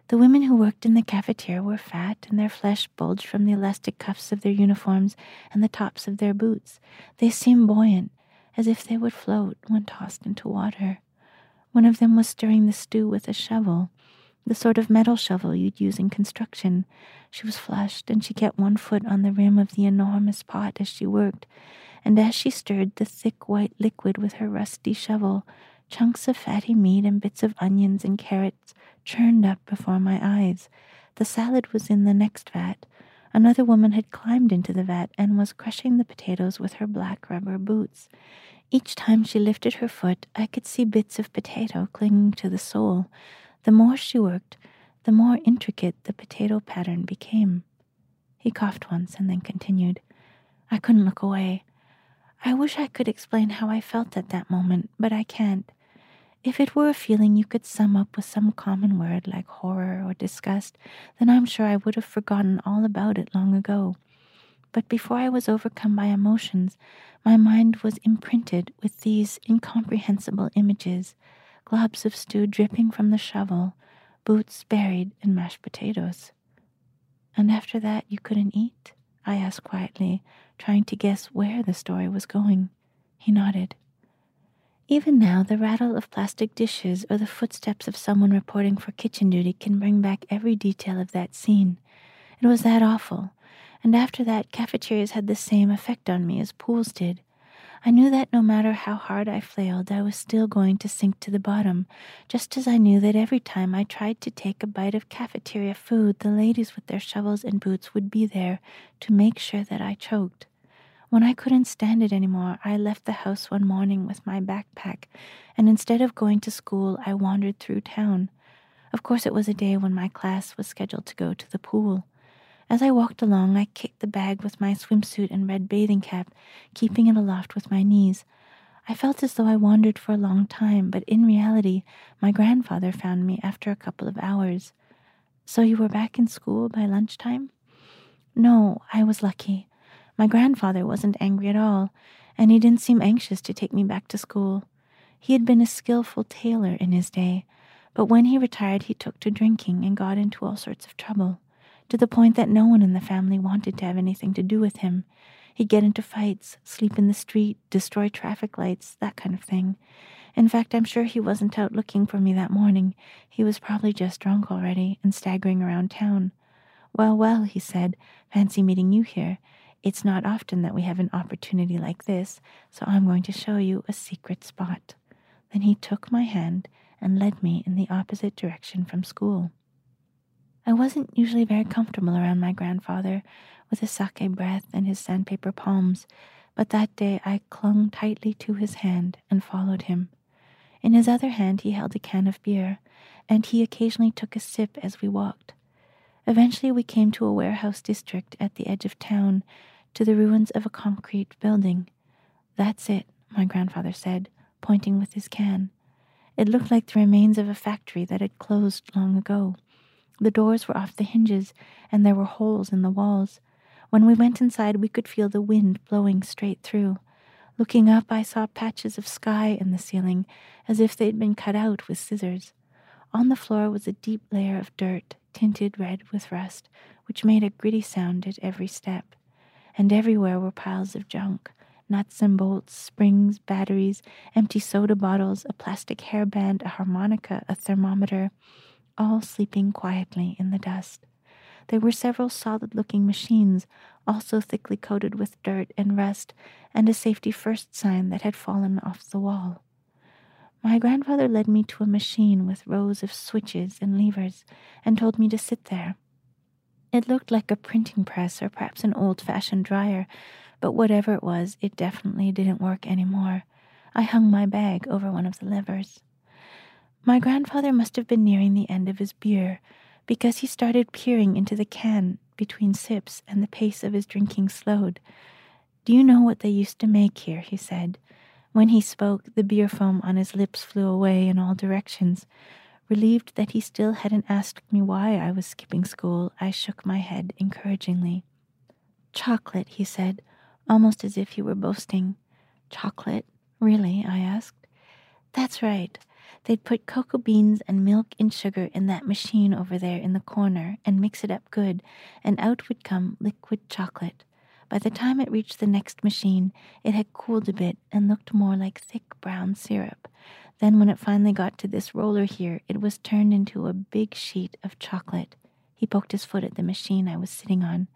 The women who worked in the cafeteria were fat, and their flesh bulged from the elastic cuffs of their uniforms and the tops of their boots. They seemed buoyant, as if they would float when tossed into water. One of them was stirring the stew with a shovel, the sort of metal shovel you'd use in construction. She was flushed, and she kept one foot on the rim of the enormous pot as she worked, and as she stirred the thick white liquid with her rusty shovel, chunks of fatty meat and bits of onions and carrots churned up before my eyes. The salad was in the next vat. Another woman had climbed into the vat and was crushing the potatoes with her black rubber boots. Each time she lifted her foot, I could see bits of potato clinging to the sole. The more she worked, the more intricate the potato pattern became. He coughed once and then continued. I couldn't look away. I wish I could explain how I felt at that moment, but I can't. If it were a feeling you could sum up with some common word like horror or disgust, then I'm sure I would have forgotten all about it long ago. But before I was overcome by emotions, my mind was imprinted with these incomprehensible images globs of stew dripping from the shovel, boots buried in mashed potatoes. And after that, you couldn't eat? I asked quietly, trying to guess where the story was going. He nodded. Even now, the rattle of plastic dishes or the footsteps of someone reporting for kitchen duty can bring back every detail of that scene. It was that awful, and after that, cafeterias had the same effect on me as pools did. I knew that no matter how hard I flailed, I was still going to sink to the bottom, just as I knew that every time I tried to take a bite of cafeteria food, the ladies with their shovels and boots would be there to make sure that I choked. When I couldn't stand it anymore, I left the house one morning with my backpack, and instead of going to school, I wandered through town. Of course, it was a day when my class was scheduled to go to the pool. As I walked along, I kicked the bag with my swimsuit and red bathing cap, keeping it aloft with my knees. I felt as though I wandered for a long time, but in reality, my grandfather found me after a couple of hours. So you were back in school by lunchtime? No, I was lucky. My grandfather wasn't angry at all, and he didn't seem anxious to take me back to school. He had been a skillful tailor in his day, but when he retired, he took to drinking and got into all sorts of trouble, to the point that no one in the family wanted to have anything to do with him. He'd get into fights, sleep in the street, destroy traffic lights, that kind of thing. In fact, I'm sure he wasn't out looking for me that morning. He was probably just drunk already and staggering around town. Well, well, he said, fancy meeting you here. It's not often that we have an opportunity like this, so I'm going to show you a secret spot. Then he took my hand and led me in the opposite direction from school. I wasn't usually very comfortable around my grandfather with his sake breath and his sandpaper palms, but that day I clung tightly to his hand and followed him. In his other hand he held a can of beer, and he occasionally took a sip as we walked. Eventually, we came to a warehouse district at the edge of town, to the ruins of a concrete building. That's it, my grandfather said, pointing with his can. It looked like the remains of a factory that had closed long ago. The doors were off the hinges, and there were holes in the walls. When we went inside, we could feel the wind blowing straight through. Looking up, I saw patches of sky in the ceiling, as if they'd been cut out with scissors. On the floor was a deep layer of dirt, tinted red with rust, which made a gritty sound at every step. And everywhere were piles of junk nuts and bolts, springs, batteries, empty soda bottles, a plastic hairband, a harmonica, a thermometer, all sleeping quietly in the dust. There were several solid looking machines, also thickly coated with dirt and rust, and a safety first sign that had fallen off the wall. My grandfather led me to a machine with rows of switches and levers and told me to sit there. It looked like a printing press or perhaps an old fashioned dryer, but whatever it was, it definitely didn't work anymore. I hung my bag over one of the levers. My grandfather must have been nearing the end of his beer because he started peering into the can between sips and the pace of his drinking slowed. Do you know what they used to make here? he said. When he spoke, the beer foam on his lips flew away in all directions. Relieved that he still hadn't asked me why I was skipping school, I shook my head encouragingly. Chocolate, he said, almost as if he were boasting. Chocolate? Really? I asked. That's right. They'd put cocoa beans and milk and sugar in that machine over there in the corner and mix it up good, and out would come liquid chocolate. By the time it reached the next machine, it had cooled a bit and looked more like thick brown syrup. Then, when it finally got to this roller here, it was turned into a big sheet of chocolate. He poked his foot at the machine I was sitting on.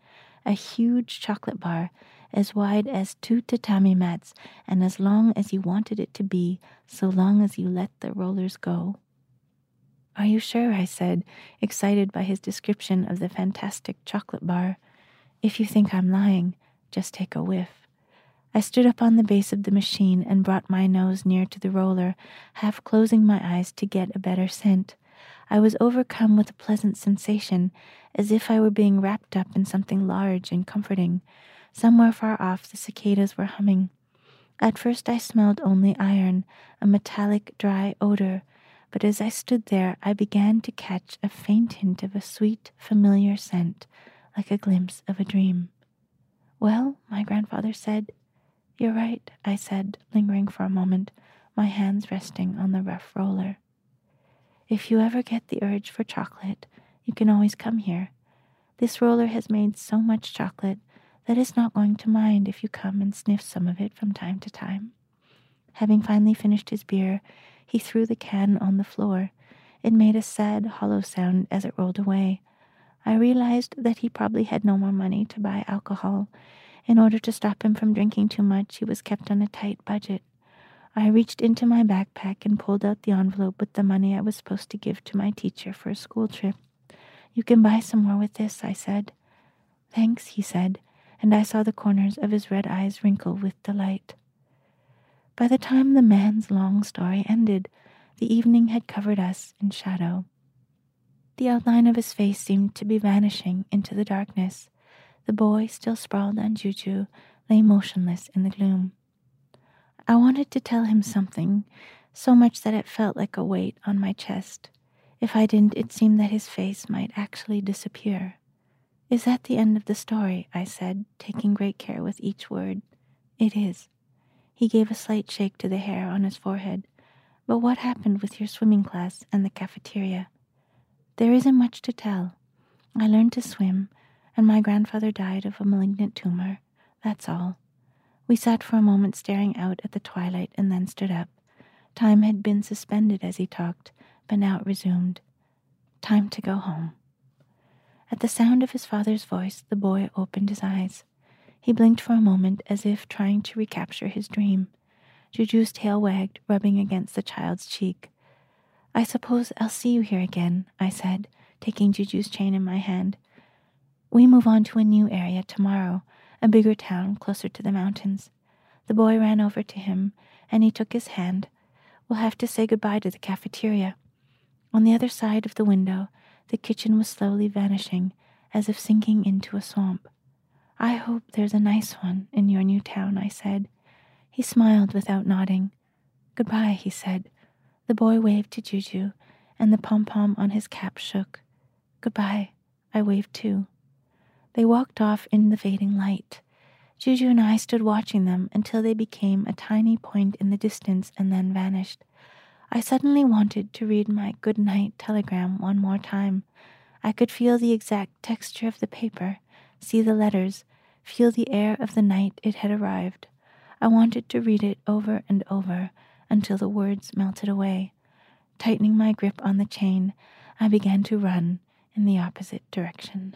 A huge chocolate bar, as wide as two tatami mats and as long as you wanted it to be, so long as you let the rollers go. Are you sure? I said, excited by his description of the fantastic chocolate bar. If you think I'm lying, just take a whiff. I stood up on the base of the machine and brought my nose near to the roller, half closing my eyes to get a better scent. I was overcome with a pleasant sensation, as if I were being wrapped up in something large and comforting. Somewhere far off, the cicadas were humming. At first, I smelled only iron, a metallic, dry odor, but as I stood there, I began to catch a faint hint of a sweet, familiar scent, like a glimpse of a dream. Well, my grandfather said, you're right, I said, lingering for a moment, my hands resting on the rough roller. If you ever get the urge for chocolate, you can always come here. This roller has made so much chocolate that it's not going to mind if you come and sniff some of it from time to time. Having finally finished his beer, he threw the can on the floor. It made a sad, hollow sound as it rolled away. I realized that he probably had no more money to buy alcohol, in order to stop him from drinking too much, he was kept on a tight budget. I reached into my backpack and pulled out the envelope with the money I was supposed to give to my teacher for a school trip. You can buy some more with this, I said. Thanks, he said, and I saw the corners of his red eyes wrinkle with delight. By the time the man's long story ended, the evening had covered us in shadow. The outline of his face seemed to be vanishing into the darkness. The boy, still sprawled on Juju, lay motionless in the gloom. I wanted to tell him something, so much that it felt like a weight on my chest. If I didn't, it seemed that his face might actually disappear. Is that the end of the story? I said, taking great care with each word. It is. He gave a slight shake to the hair on his forehead. But what happened with your swimming class and the cafeteria? There isn't much to tell. I learned to swim, and my grandfather died of a malignant tumor. That's all. We sat for a moment staring out at the twilight and then stood up. Time had been suspended as he talked, but now it resumed. Time to go home. At the sound of his father's voice, the boy opened his eyes. He blinked for a moment as if trying to recapture his dream. Juju's tail wagged, rubbing against the child's cheek. I suppose I'll see you here again, I said, taking Juju's chain in my hand. We move on to a new area tomorrow, a bigger town closer to the mountains. The boy ran over to him, and he took his hand. We'll have to say goodbye to the cafeteria. On the other side of the window, the kitchen was slowly vanishing, as if sinking into a swamp. I hope there's a nice one in your new town, I said. He smiled without nodding. Goodbye, he said. The boy waved to Juju, and the pom pom on his cap shook. Goodbye, I waved too. They walked off in the fading light. Juju and I stood watching them until they became a tiny point in the distance and then vanished. I suddenly wanted to read my good night telegram one more time. I could feel the exact texture of the paper, see the letters, feel the air of the night it had arrived. I wanted to read it over and over until the words melted away. Tightening my grip on the chain, I began to run in the opposite direction.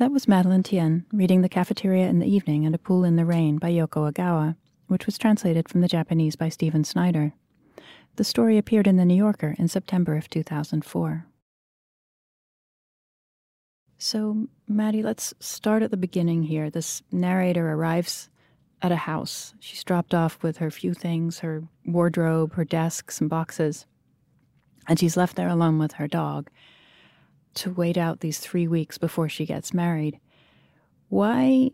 That was Madeleine Thien reading The Cafeteria in the Evening and A Pool in the Rain by Yoko Ogawa, which was translated from the Japanese by Stephen Snyder. The story appeared in The New Yorker in September of 2004. So, Maddie, let's start at the beginning here. This narrator arrives at a house. She's dropped off with her few things her wardrobe, her desk, some boxes, and she's left there alone with her dog to wait out these three weeks before she gets married. Why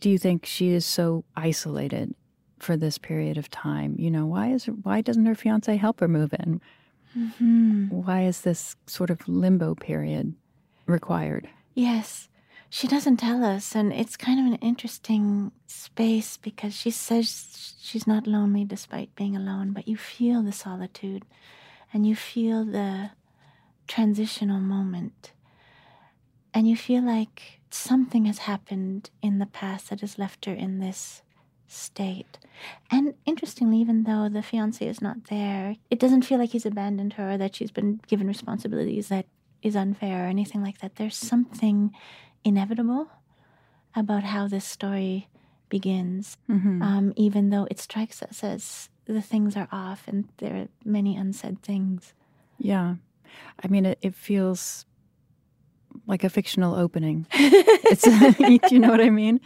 do you think she is so isolated for this period of time? You know, why is why doesn't her fiance help her move in? Mm-hmm. Why is this sort of limbo period required? Yes, she doesn't tell us, and it's kind of an interesting space because she says she's not lonely despite being alone, but you feel the solitude, and you feel the transitional moment. And you feel like something has happened in the past that has left her in this state. And interestingly, even though the fiance is not there, it doesn't feel like he's abandoned her or that she's been given responsibilities that is unfair or anything like that. There's something inevitable about how this story begins, mm-hmm. um, even though it strikes us as the things are off and there are many unsaid things. Yeah. I mean, it, it feels like a fictional opening. it's you know what I mean?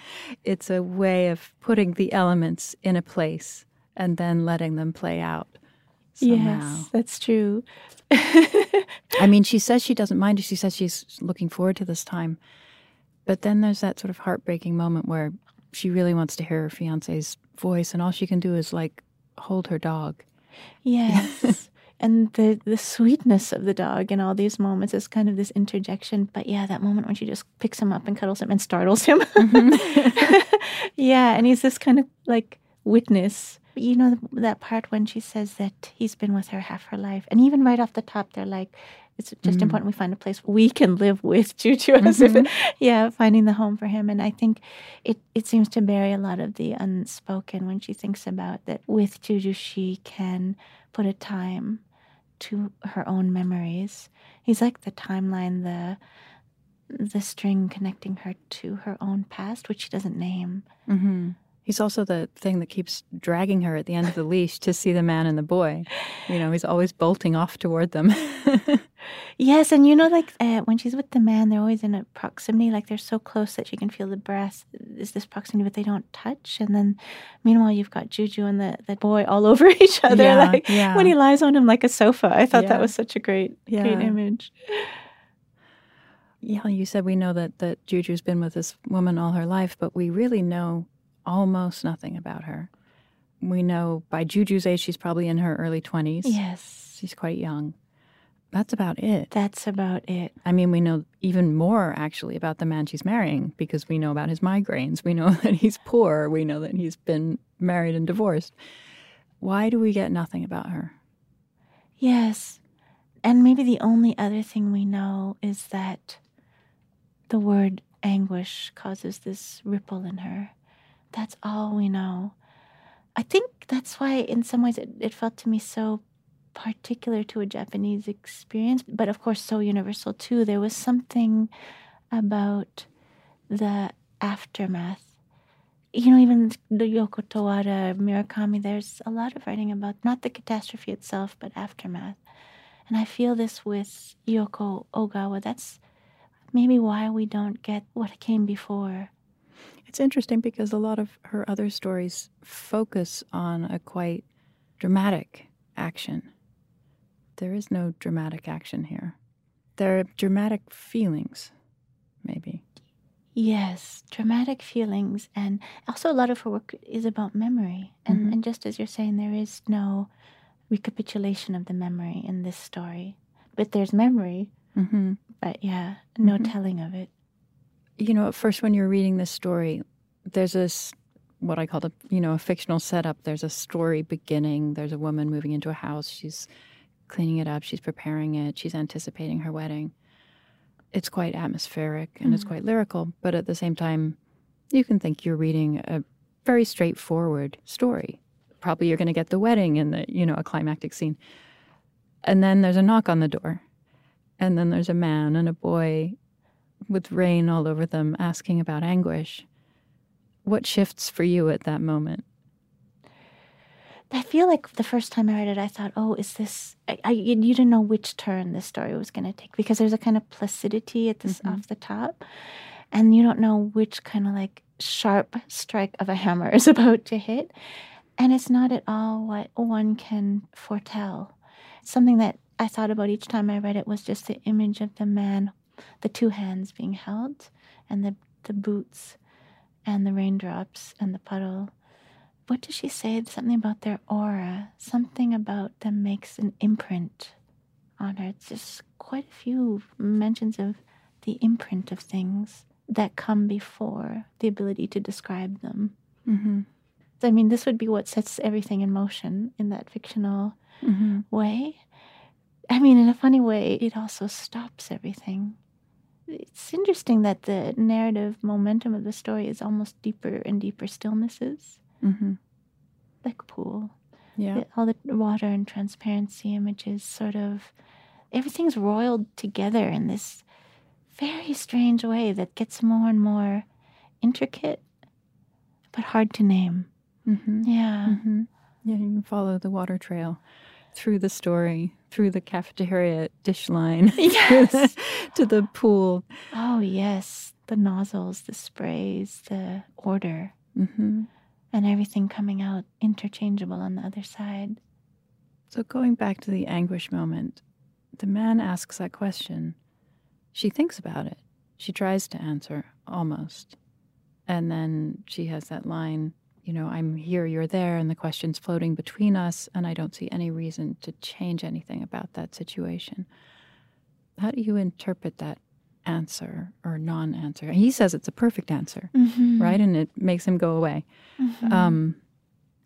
It's a way of putting the elements in a place and then letting them play out. Somehow. Yes, that's true. I mean, she says she doesn't mind. She says she's looking forward to this time. But then there's that sort of heartbreaking moment where she really wants to hear her fiance's voice, and all she can do is like hold her dog. Yes and the the sweetness of the dog in all these moments is kind of this interjection. But yeah, that moment when she just picks him up and cuddles him and startles him. Mm-hmm. yeah, and he's this kind of like witness. You know that part when she says that he's been with her half her life, and even right off the top, they're like, it's just mm important we find a place we can live with Juju as mm-hmm. yeah, finding the home for him. And I think it, it seems to bury a lot of the unspoken when she thinks about that with Juju she can put a time to her own memories. He's like the timeline, the the string connecting her to her own past, which she doesn't name. Mm-hmm. He's also the thing that keeps dragging her at the end of the leash to see the man and the boy. You know, he's always bolting off toward them. yes, and you know, like uh, when she's with the man, they're always in a proximity, like they're so close that she can feel the breath. Is this proximity, but they don't touch. And then, meanwhile, you've got Juju and the, the boy all over each other, yeah, like yeah. when he lies on him like a sofa. I thought yeah. that was such a great, great image. Yeah, you said we know that that Juju's been with this woman all her life, but we really know almost nothing about her. We know by Juju's age, she's probably in her early 20s. Yes. She's quite young. That's about it. That's about it. I mean, we know even more actually about the man she's marrying because we know about his migraines. We know that he's poor. We know that he's been married and divorced. Why do we get nothing about her? Yes. And maybe the only other thing we know is that the word anguish causes this ripple in her That's all we know. I think that's why, in some ways, it, it felt to me so particular to a Japanese experience, but of course, so universal too. There was something about the aftermath. You know, even the Yoko Tawada, Murakami, there's a lot of writing about not the catastrophe itself, but aftermath. And I feel this with Yoko Ogawa. That's maybe why we don't get what came before. It's interesting because a lot of her other stories focus on a quite dramatic action. There is no dramatic action here. There are dramatic feelings, maybe. Yes, dramatic feelings. And also, a lot of her work is about memory. And, Mhm. and just as you're saying, there is no recapitulation of the memory in this story. But there's memory, Mm-hmm. but yeah, no Mhm. telling of it. You know, at first, when you're reading this story, there's this what I call a you know a fictional setup. There's a story beginning. There's a woman moving into a house. She's cleaning it up. She's preparing it. She's anticipating her wedding. It's quite atmospheric and it's Mhm. quite lyrical, but at the same time, you can think you're reading a very straightforward story. Probably you're going to get the wedding and the you know a climactic scene, and then there's a knock on the door, and then there's a man and a boy with rain all over them asking about anguish. What shifts for you at that moment? I feel like the first time I read it, I thought, "Oh, is this?" I, I you didn't know which turn this story was going to take because there's a kind of placidity at this Mhm. off the top, and you don't know which kind of like sharp strike of a hammer is about to hit, and it's not at all what one can foretell. Something that I thought about each time I read it was just the image of the man, the two hands being held, and the the boots, and the raindrops and the puddle what does she say? Something about their aura. Something about them makes an imprint on her. It's just quite a few mentions of the imprint of things that come before the ability to describe them. Mm-hmm. I mean, this would be what sets everything in motion in that fictional Mm-hmm. way. I mean, in a funny way, it also stops everything. It's interesting that the narrative momentum of the story is almost deeper and deeper stillnesses, Mm-hmm. like pool. Yeah. the- all the water and transparency images sort of everything's roiled together in this very strange way that gets more and more intricate but hard to name Mm-hmm. yeah Mm-hmm. Yeah, you can follow the water trail through the story, through the cafeteria dish line, Yes. to the pool. oh yes the nozzles the sprays the order Mm-hmm. and everything coming out interchangeable on the other side So going back to the anguish moment, the man asks that question. She thinks about it. She tries to answer, almost. And then she has that line, you know, I'm here, you're there, and the question's floating between us, and I don't see any reason to change anything about that situation. How do you interpret that answer or non answer? He says it's a perfect answer, mm-hmm. right? And it makes him go away. Mhm. Um,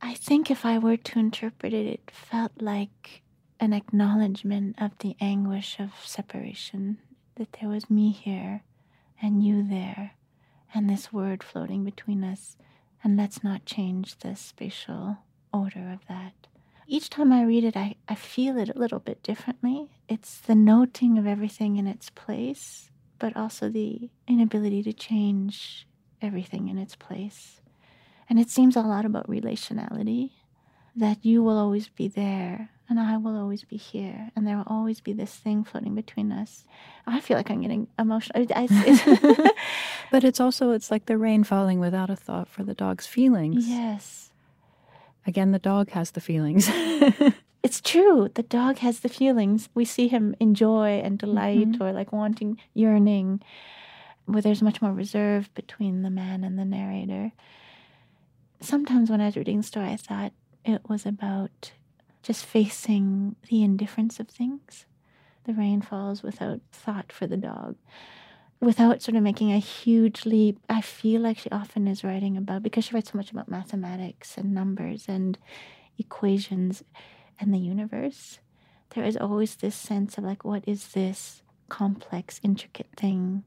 I think if I were to interpret it, it felt like an acknowledgement of the anguish of separation, that there was me here and you there, and this word floating between us, and let's not change the spatial order of that. Each time I read it, I, I feel it a little bit differently. It's the noting of everything in its place, but also the inability to change everything in its place. And it seems a lot about relationality that you will always be there and I will always be here and there will always be this thing floating between us. I feel like I'm getting emotional. But it's also, it's like the rain falling without a thought for the dog's feelings. yes, Again, the dog has the feelings. it's true. The dog has the feelings. We see him enjoy and delight Mhm. or like wanting, yearning, where there's much more reserve between the man and the narrator. Sometimes when I was reading the story, I thought it was about just facing the indifference of things. The rain falls without thought for the dog, without sort of making a huge leap. I feel like she often is writing about, because she writes so much about mathematics and numbers and equations and the universe. There is always this sense of like, what is this complex, intricate thing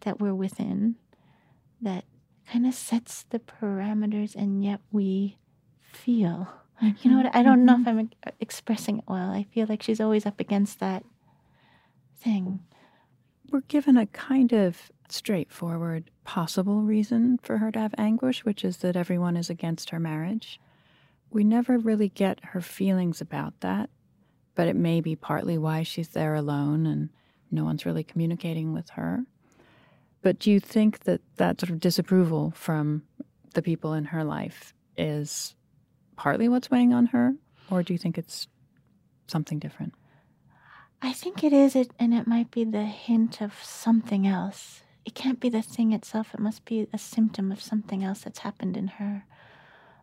that we're within that kind of sets the parameters, and yet we feel. You know what? I don't know if mm-hmm. I'm e- uh, expressing it well. I feel like she's always up against that thing. We're given a kind of straightforward possible reason for her to have anguish, which is that everyone is against her marriage. We never really get her feelings about that, but it may be partly why she's there alone and no one's really communicating with her. But do you think that that sort of disapproval from the people in her life is partly what's weighing on her, or do you think it's something different? I think it is, it, and it might be the hint of something else. It can't be the thing itself. It must be a symptom of something else that's happened in her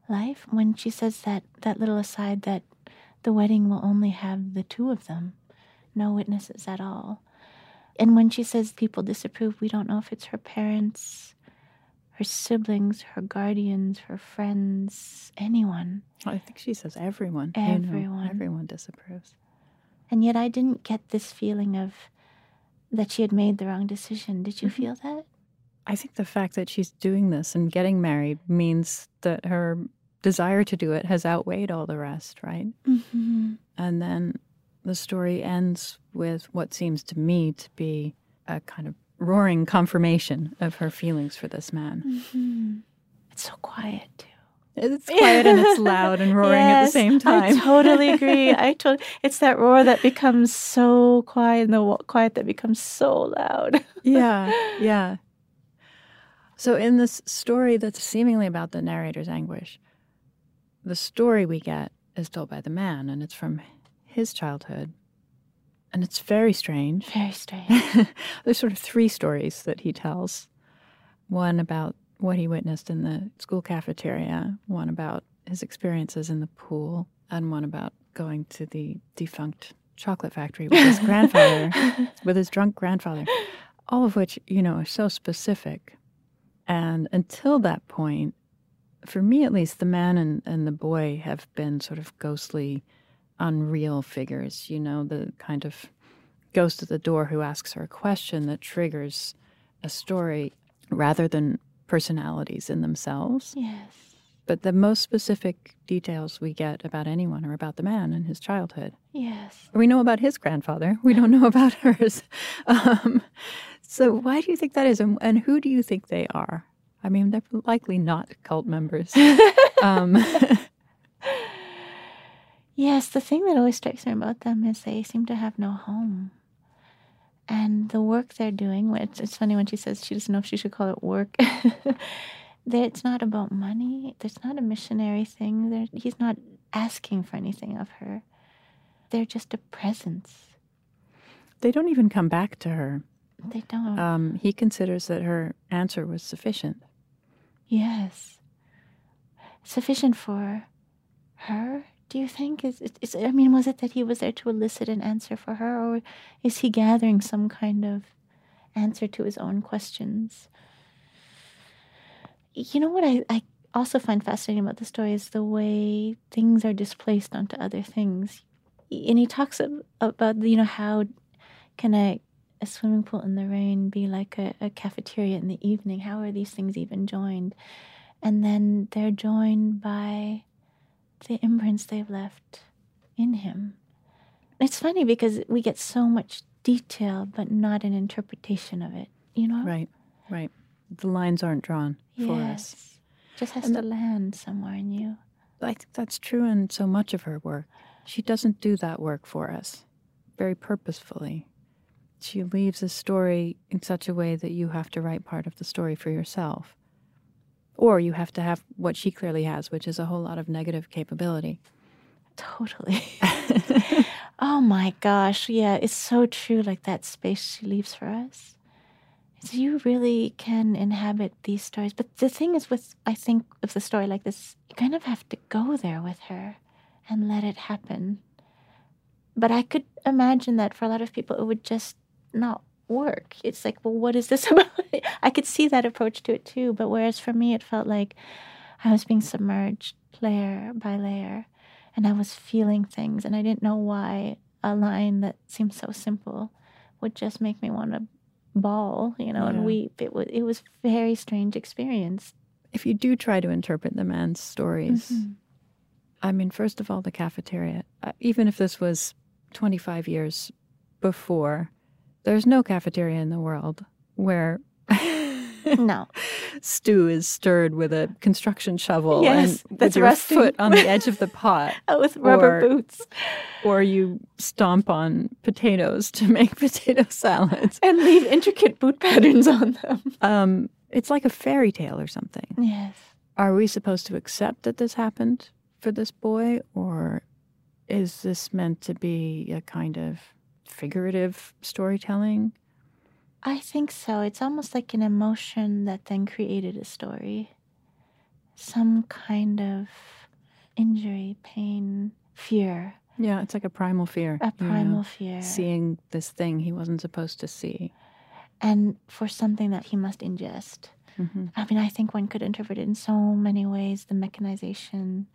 life. When she says that that little aside that the wedding will only have the two of them, no witnesses at all. And when she says people disapprove, we don't know if it's her parents, her siblings, her guardians, her friends, anyone. I think she says everyone. you know, Everyone. everyone disapproves. And yet I didn't get this feeling of that she had made the wrong decision. Did you feel that? I think the fact that she's doing this and getting married means that her desire to do it has outweighed all the rest, right? Mm-hmm. And then the story ends with what seems to me to be a kind of roaring confirmation of her feelings for this man. Mm-hmm. It's so quiet too. It's quiet and it's loud and roaring at the same time. I totally agree. I to- It's that roar that becomes so quiet and the quiet that becomes so loud. yeah, yeah. So, in this story that's seemingly about the narrator's anguish, the story we get is told by the man, and it's from his childhood. And it's very strange. Very strange. There's sort of three stories that he tells one about what he witnessed in the school cafeteria, one about his experiences in the pool, and one about going to the defunct chocolate factory with his grandfather, with his drunk grandfather. All of which, you know, are so specific. And until that point, for me at least, the man and, and the boy have been sort of ghostly, unreal figures, you know, the kind of ghost at the door who asks her a question that triggers a story rather than personalities in themselves. yes. But the most specific details we get about anyone are about the man and his childhood. Yes. We know about his grandfather. We don't know about hers. Um, so why do you think that is, and, and who do you think they are? I mean, they're likely not cult members. um, Yes, the thing that always strikes me about them is they seem to have no home. And the work they're doing, which it's funny when she says she doesn't know if she should call it work. that it's not about money. There's not a missionary thing. There, he's not asking for anything of her. They're just a presence. they don't even come back to her. They don't. Um, he considers that her answer was sufficient. yes. Sufficient for her, do you think? Is, is, I mean, was it that he was there to elicit an answer for her, or is he gathering some kind of answer to his own questions? You know what I, I also find fascinating about the story is the way things are displaced onto other things. And he talks about, you know, how can a, a swimming pool in the rain be like a, a cafeteria in the evening? How are these things even joined? And then they're joined by the imprints they've left in him. It's funny because we get so much detail, but not an interpretation of it. You know? Right, right. The lines aren't drawn for us. Yes. Just has And to land somewhere in you. I think that's true in so much of her work. She doesn't do that work for us very purposefully. She leaves a story in such a way that you have to write part of the story for yourself. Or you have to have what she clearly has, which is a whole lot of negative capability. Totally. oh my gosh. Yeah, it's so true. Like that space she leaves for us. Is you really can inhabit these stories. But the thing is, with, I think, with a story like this, you kind of have to go there with her and let it happen. But I could imagine that for a lot of people, it would just not work. It's like, well, what is this about? I could see that approach to it too. But whereas for me, it felt like I was being submerged layer by layer and I was feeling things, and I didn't know why a line that seemed so simple would just make me want to bawl, you know, Yeah. and weep. It was it was very strange experience. If you do try to interpret the man's stories, Mhm. I mean, first of all, the cafeteria, uh, even if this was 25 years before, there's no cafeteria in the world where No. stew is stirred with a construction shovel Yes, and that's with your rusting. foot on the edge of the pot, Oh, with rubber Or- boots or you stomp on potatoes to make potato salads. and leave intricate boot patterns on them. Um, it's like a fairy tale or something. Yes. Are we supposed to accept that this happened for this boy, or is this meant to be a kind of figurative storytelling? I think so. It's almost like an emotion that then created a story. Some kind of injury, pain, fear, Yeah, it's like a primal fear. a you know, primal fear. Seeing this thing he wasn't supposed to see. And for something that he must ingest. hmm I mean, I think one could interpret it in so many ways the mechanization,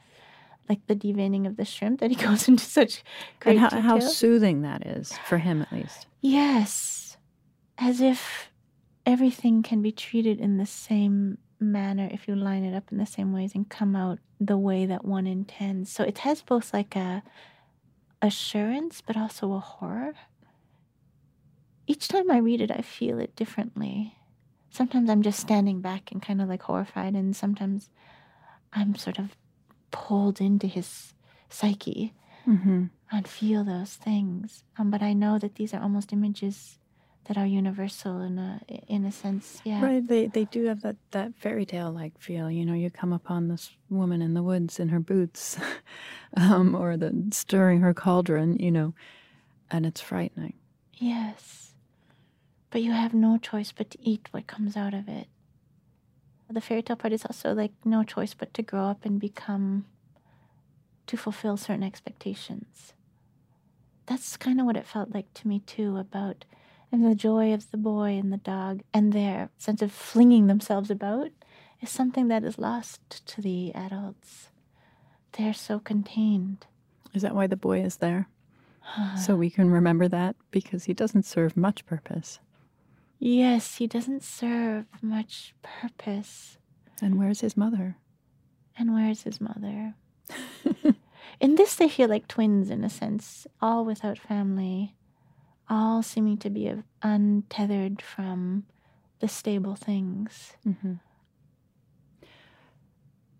like the deveining of the shrimp that he goes into such great And how, detail. how soothing that is for him, at least. Yes, as if everything can be treated in the same manner if you line it up in the same ways and come out the way that one intends. So it has both like a assurance but also a horror. Each time I read it, I feel it differently. Sometimes I'm just standing back and kind of like horrified, and sometimes I'm sort of pulled into his psyche hmm and feel those things. Um, but I know that these are almost images that are universal in a in a sense. Yeah. Right, they they do have that that fairy tale like feel. You know, you come upon this woman in the woods in her boots, um, or the stirring her cauldron. You know, and it's frightening. Yes. But you have no choice but to eat what comes out of it. The fairy tale part is also like no choice but to grow up and become to fulfill certain expectations. That's kind of what it felt like to me too about and the joy of the boy and the dog and their sense of flinging themselves about is something that is lost to the adults. They're so contained. Is that why the boy is there? So we can remember that because he doesn't serve much purpose. Yes, he doesn't serve much purpose. And where's his mother? And where's his mother? in this, they feel like twins in a sense, all without family, all seeming to be untethered from the stable things. Mm-hmm.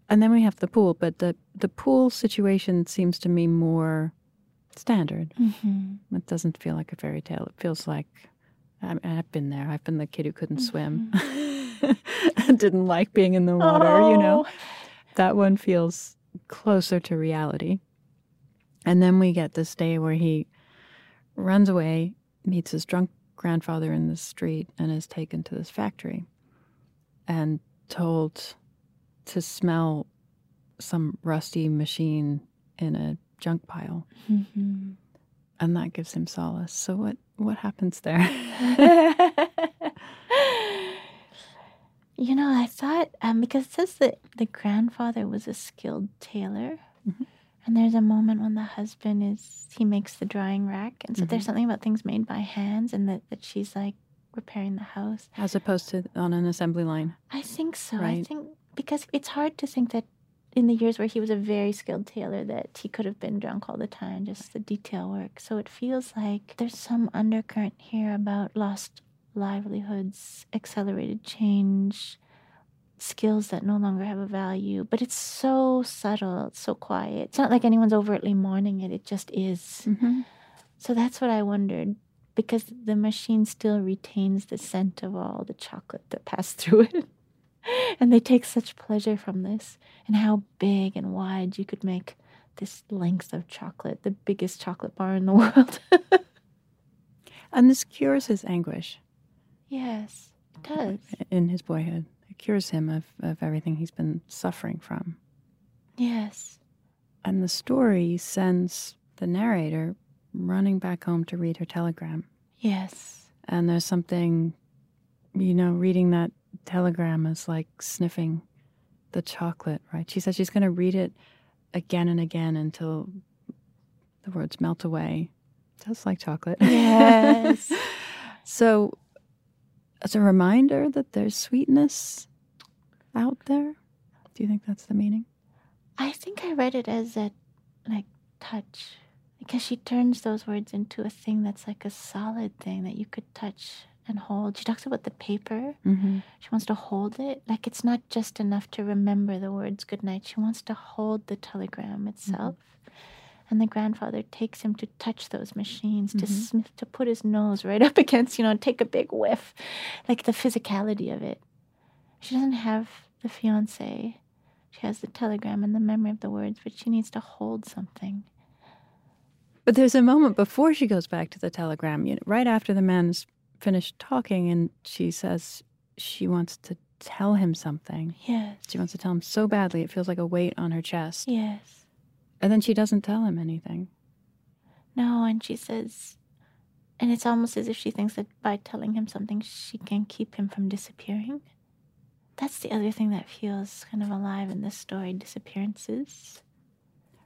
And then we have the pool, but the the pool situation seems to me more standard. Mm-hmm. It doesn't feel like a fairy tale. It feels like I I've been there. I've been the kid who couldn't swim, didn't like being in the water. You know, that one feels closer to reality. And then we get this day where he runs away, meets his drunk grandfather in the street, and is taken to this factory and told to smell some rusty machine in a junk pile. Mm-hmm. And that gives him solace. So what what happens there? you know, I thought um, because it says that the grandfather was a skilled tailor, Mhm. and there's a moment when the husband is he makes the drying rack, and so there's Mhm. something about things made by hands, and that that she's like repairing the house. As opposed to on an assembly line. I think so. I think because it's hard to think that in the years where he was a very skilled tailor that he could have been drunk all the time, just the detail work. So it feels like there's some undercurrent here about lost livelihoods, accelerated change, skills that no longer have a value. But it's so subtle, it's so quiet. It's not like anyone's overtly mourning it, it just is. Mm-hmm. So that's what I wondered. Because the machine still retains the scent of all the chocolate that passed through it. and they take such pleasure from this and how big and wide you could make this length of chocolate, the biggest chocolate bar in the world. And this cures his anguish yes, it uh, does. in his boyhood. It cures him of, of everything he's been suffering from. Yes. And the story sends the narrator running back home to read her telegram. Yes. And there's something, you know, reading that telegram is like sniffing the chocolate, right? She says she's going to read it again and again until the words melt away. Just like chocolate. Yes. so as a reminder that there's sweetness out there? Do you think that's the meaning? I think I read it as a like touch because she turns those words into a thing that's like a solid thing that you could touch and hold. She talks about the paper. Mm-hmm. She wants to hold it. Like it's not just enough to remember the words good night. She wants to hold the telegram itself. And the grandfather takes him to touch those machines, to Mhm. sniff, to put his nose right up against, you know, and take a big whiff, like the physicality of it. She doesn't have the fiance. She has the telegram and the memory of the words, but she needs to hold something. But there's a moment before she goes back to the telegram, you know, right after the man's finished talking, and she says she wants to tell him something. Yes. She wants to tell him so badly, it feels like a weight on her chest. Yes. And then she doesn't tell him anything. No, and she says, and it's almost as if she thinks that by telling him something, she can keep him from disappearing. That's the other thing that feels kind of alive in this story disappearances.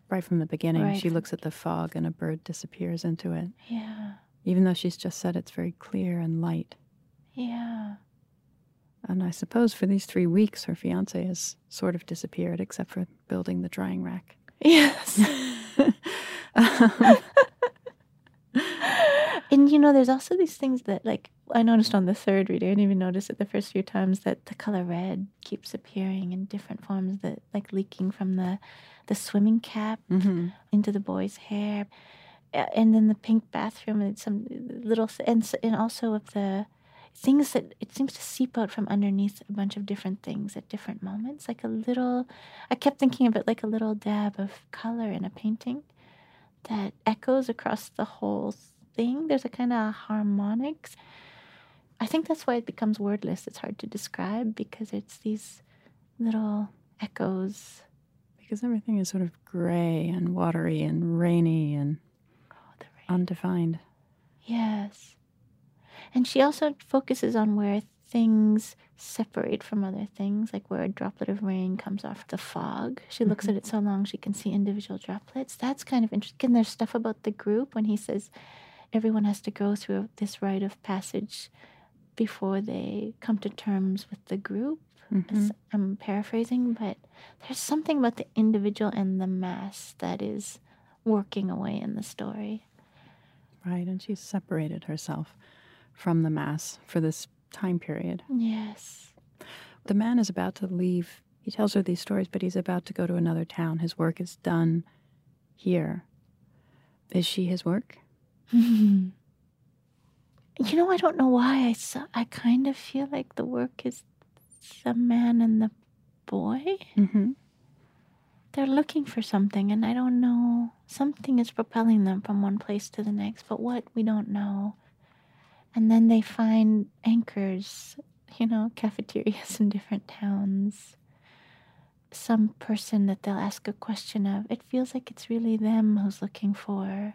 Right from the beginning, Right she looks at the fog and a bird disappears into it, Yeah. Even though she's just said it's very clear and light. Yeah. And I suppose for these three weeks, her fiance has sort of disappeared, except for building the drying rack. Yes. Um, and you know, there's also these things that, like, I noticed on the third reading, I didn't even notice it the first few times, that the color red keeps appearing in different forms, that like leaking from the, the swimming cap mhm. into the boy's hair, and then the pink bathroom and some little and and also of the things that it seems to seep out from underneath a bunch of different things at different moments, like a little. I kept thinking of it like a little dab of color in a painting that echoes across the whole thing. There's a kind of harmonics. I think that's why it becomes wordless. It's hard to describe because it's these little echoes. Because everything is sort of gray and watery and rainy and. Undefined. Yes. And she also focuses on where things separate from other things, like where a droplet of rain comes off the fog. She looks at it so long she can see individual droplets. That's kind of interesting. And there's stuff about the group when he says everyone has to go through this rite of passage before they come to terms with the group. Mhm. I'm paraphrasing, but there's something about the individual and the mass that is working away in the story. Right. And she's separated herself from the mass for this time period. Yes. The man is about to leave. He tells her these stories, but he's about to go to another town. His work is done here. Is she his work? you know, I don't know why I saw, I kind of feel like the work is the man and the boy. Mm-hmm. They're looking for something, and I don't know. Something is propelling them from one place to the next, but what we don't know. And then they find anchors, you know, cafeterias in different towns. Some person that they'll ask a question of. It feels like it's really them who's looking for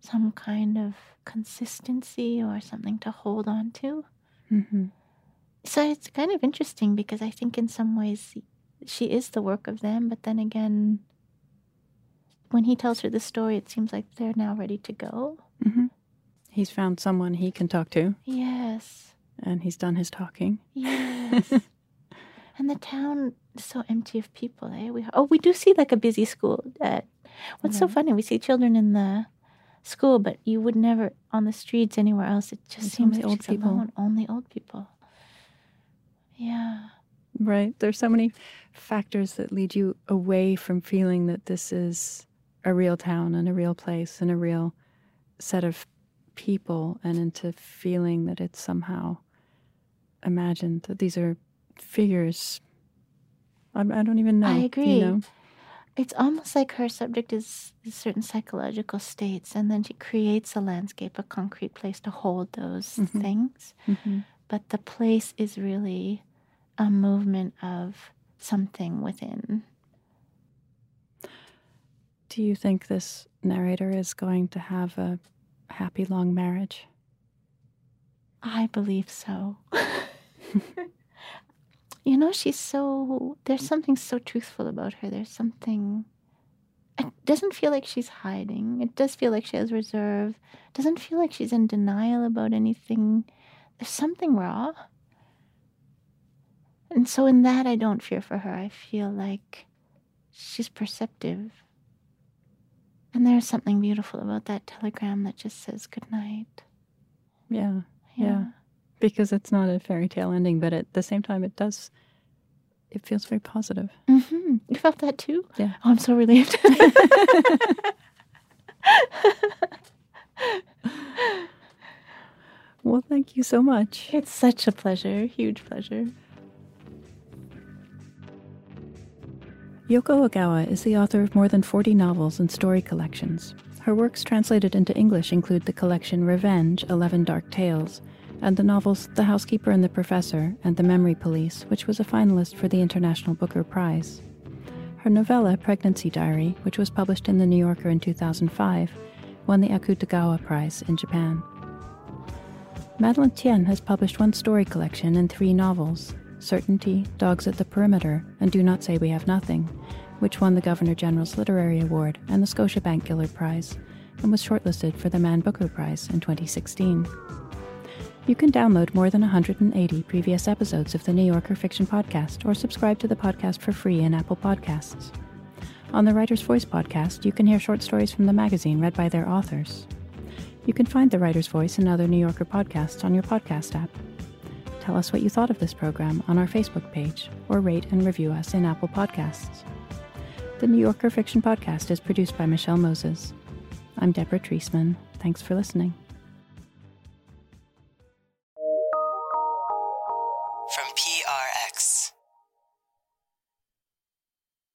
some kind of consistency or something to hold on to. Mm-hmm. So it's kind of interesting because I think in some ways she is the work of them, but then again, when he tells her the story, it seems like they're now ready to go. Mm-hmm. He's found someone he can talk to, Yes, and he's done his talking. yes. and the town is so empty of people. Eh? We oh, we do see like a busy school. At, what's so funny? We see children in the school, but you would never on the streets anywhere else. It just It's seems only old people. alone. Only old people. Yeah. Right. There's so many factors that lead you away from feeling that this is a real town and a real place and a real set of people, and into feeling that it's somehow imagined that these are figures. I, I don't even know. I you agree. know? It's almost like her subject is is certain psychological states, and then she creates a landscape, a concrete place to hold those Mhm. things. Mhm. But the place is really a movement of something within. Do you think this narrator is going to have a happy long marriage? I believe so. you know, she's so. There's something so truthful about her. There's something. It doesn't feel like she's hiding. It does feel like she has reserve. It doesn't feel like she's in denial about anything there's something raw. And so, in that, I don't fear for her. I feel like she's perceptive. And there's something beautiful about that telegram that just says good night. Yeah, yeah. Because it's not a fairy tale ending, but at the same time, it does, it feels very positive. Mm-hmm. You felt that too? Yeah. Oh, I'm so relieved. well, thank you so much. It's such a pleasure, huge pleasure. Yoko Ogawa is the author of more than 40 novels and story collections. Her works translated into English include the collection Revenge 11 Dark Tales and the novels The Housekeeper and the Professor and The Memory Police, which was a finalist for the International Booker Prize. Her novella Pregnancy Diary, which was published in The New Yorker in 2005, won the Akutagawa Prize in Japan. Madeleine Thien has published one story collection and three novels Certainty, Dogs at the Perimeter, and Do Not Say We Have Nothing, which won the Governor General's Literary Award and the Scotiabank Giller Prize, and was shortlisted for the Man Booker Prize in 2016. You can download more than 180 previous episodes of the New Yorker Fiction Podcast or subscribe to the podcast for free in Apple Podcasts. On the Writer's Voice podcast, you can hear short stories from the magazine read by their authors. You can find the Writer's Voice and other New Yorker podcasts on your podcast app. Tell us what you thought of this program on our Facebook page or rate and review us in Apple Podcasts. The New Yorker Fiction Podcast is produced by Michelle Moses. I'm Deborah Treisman. Thanks for listening.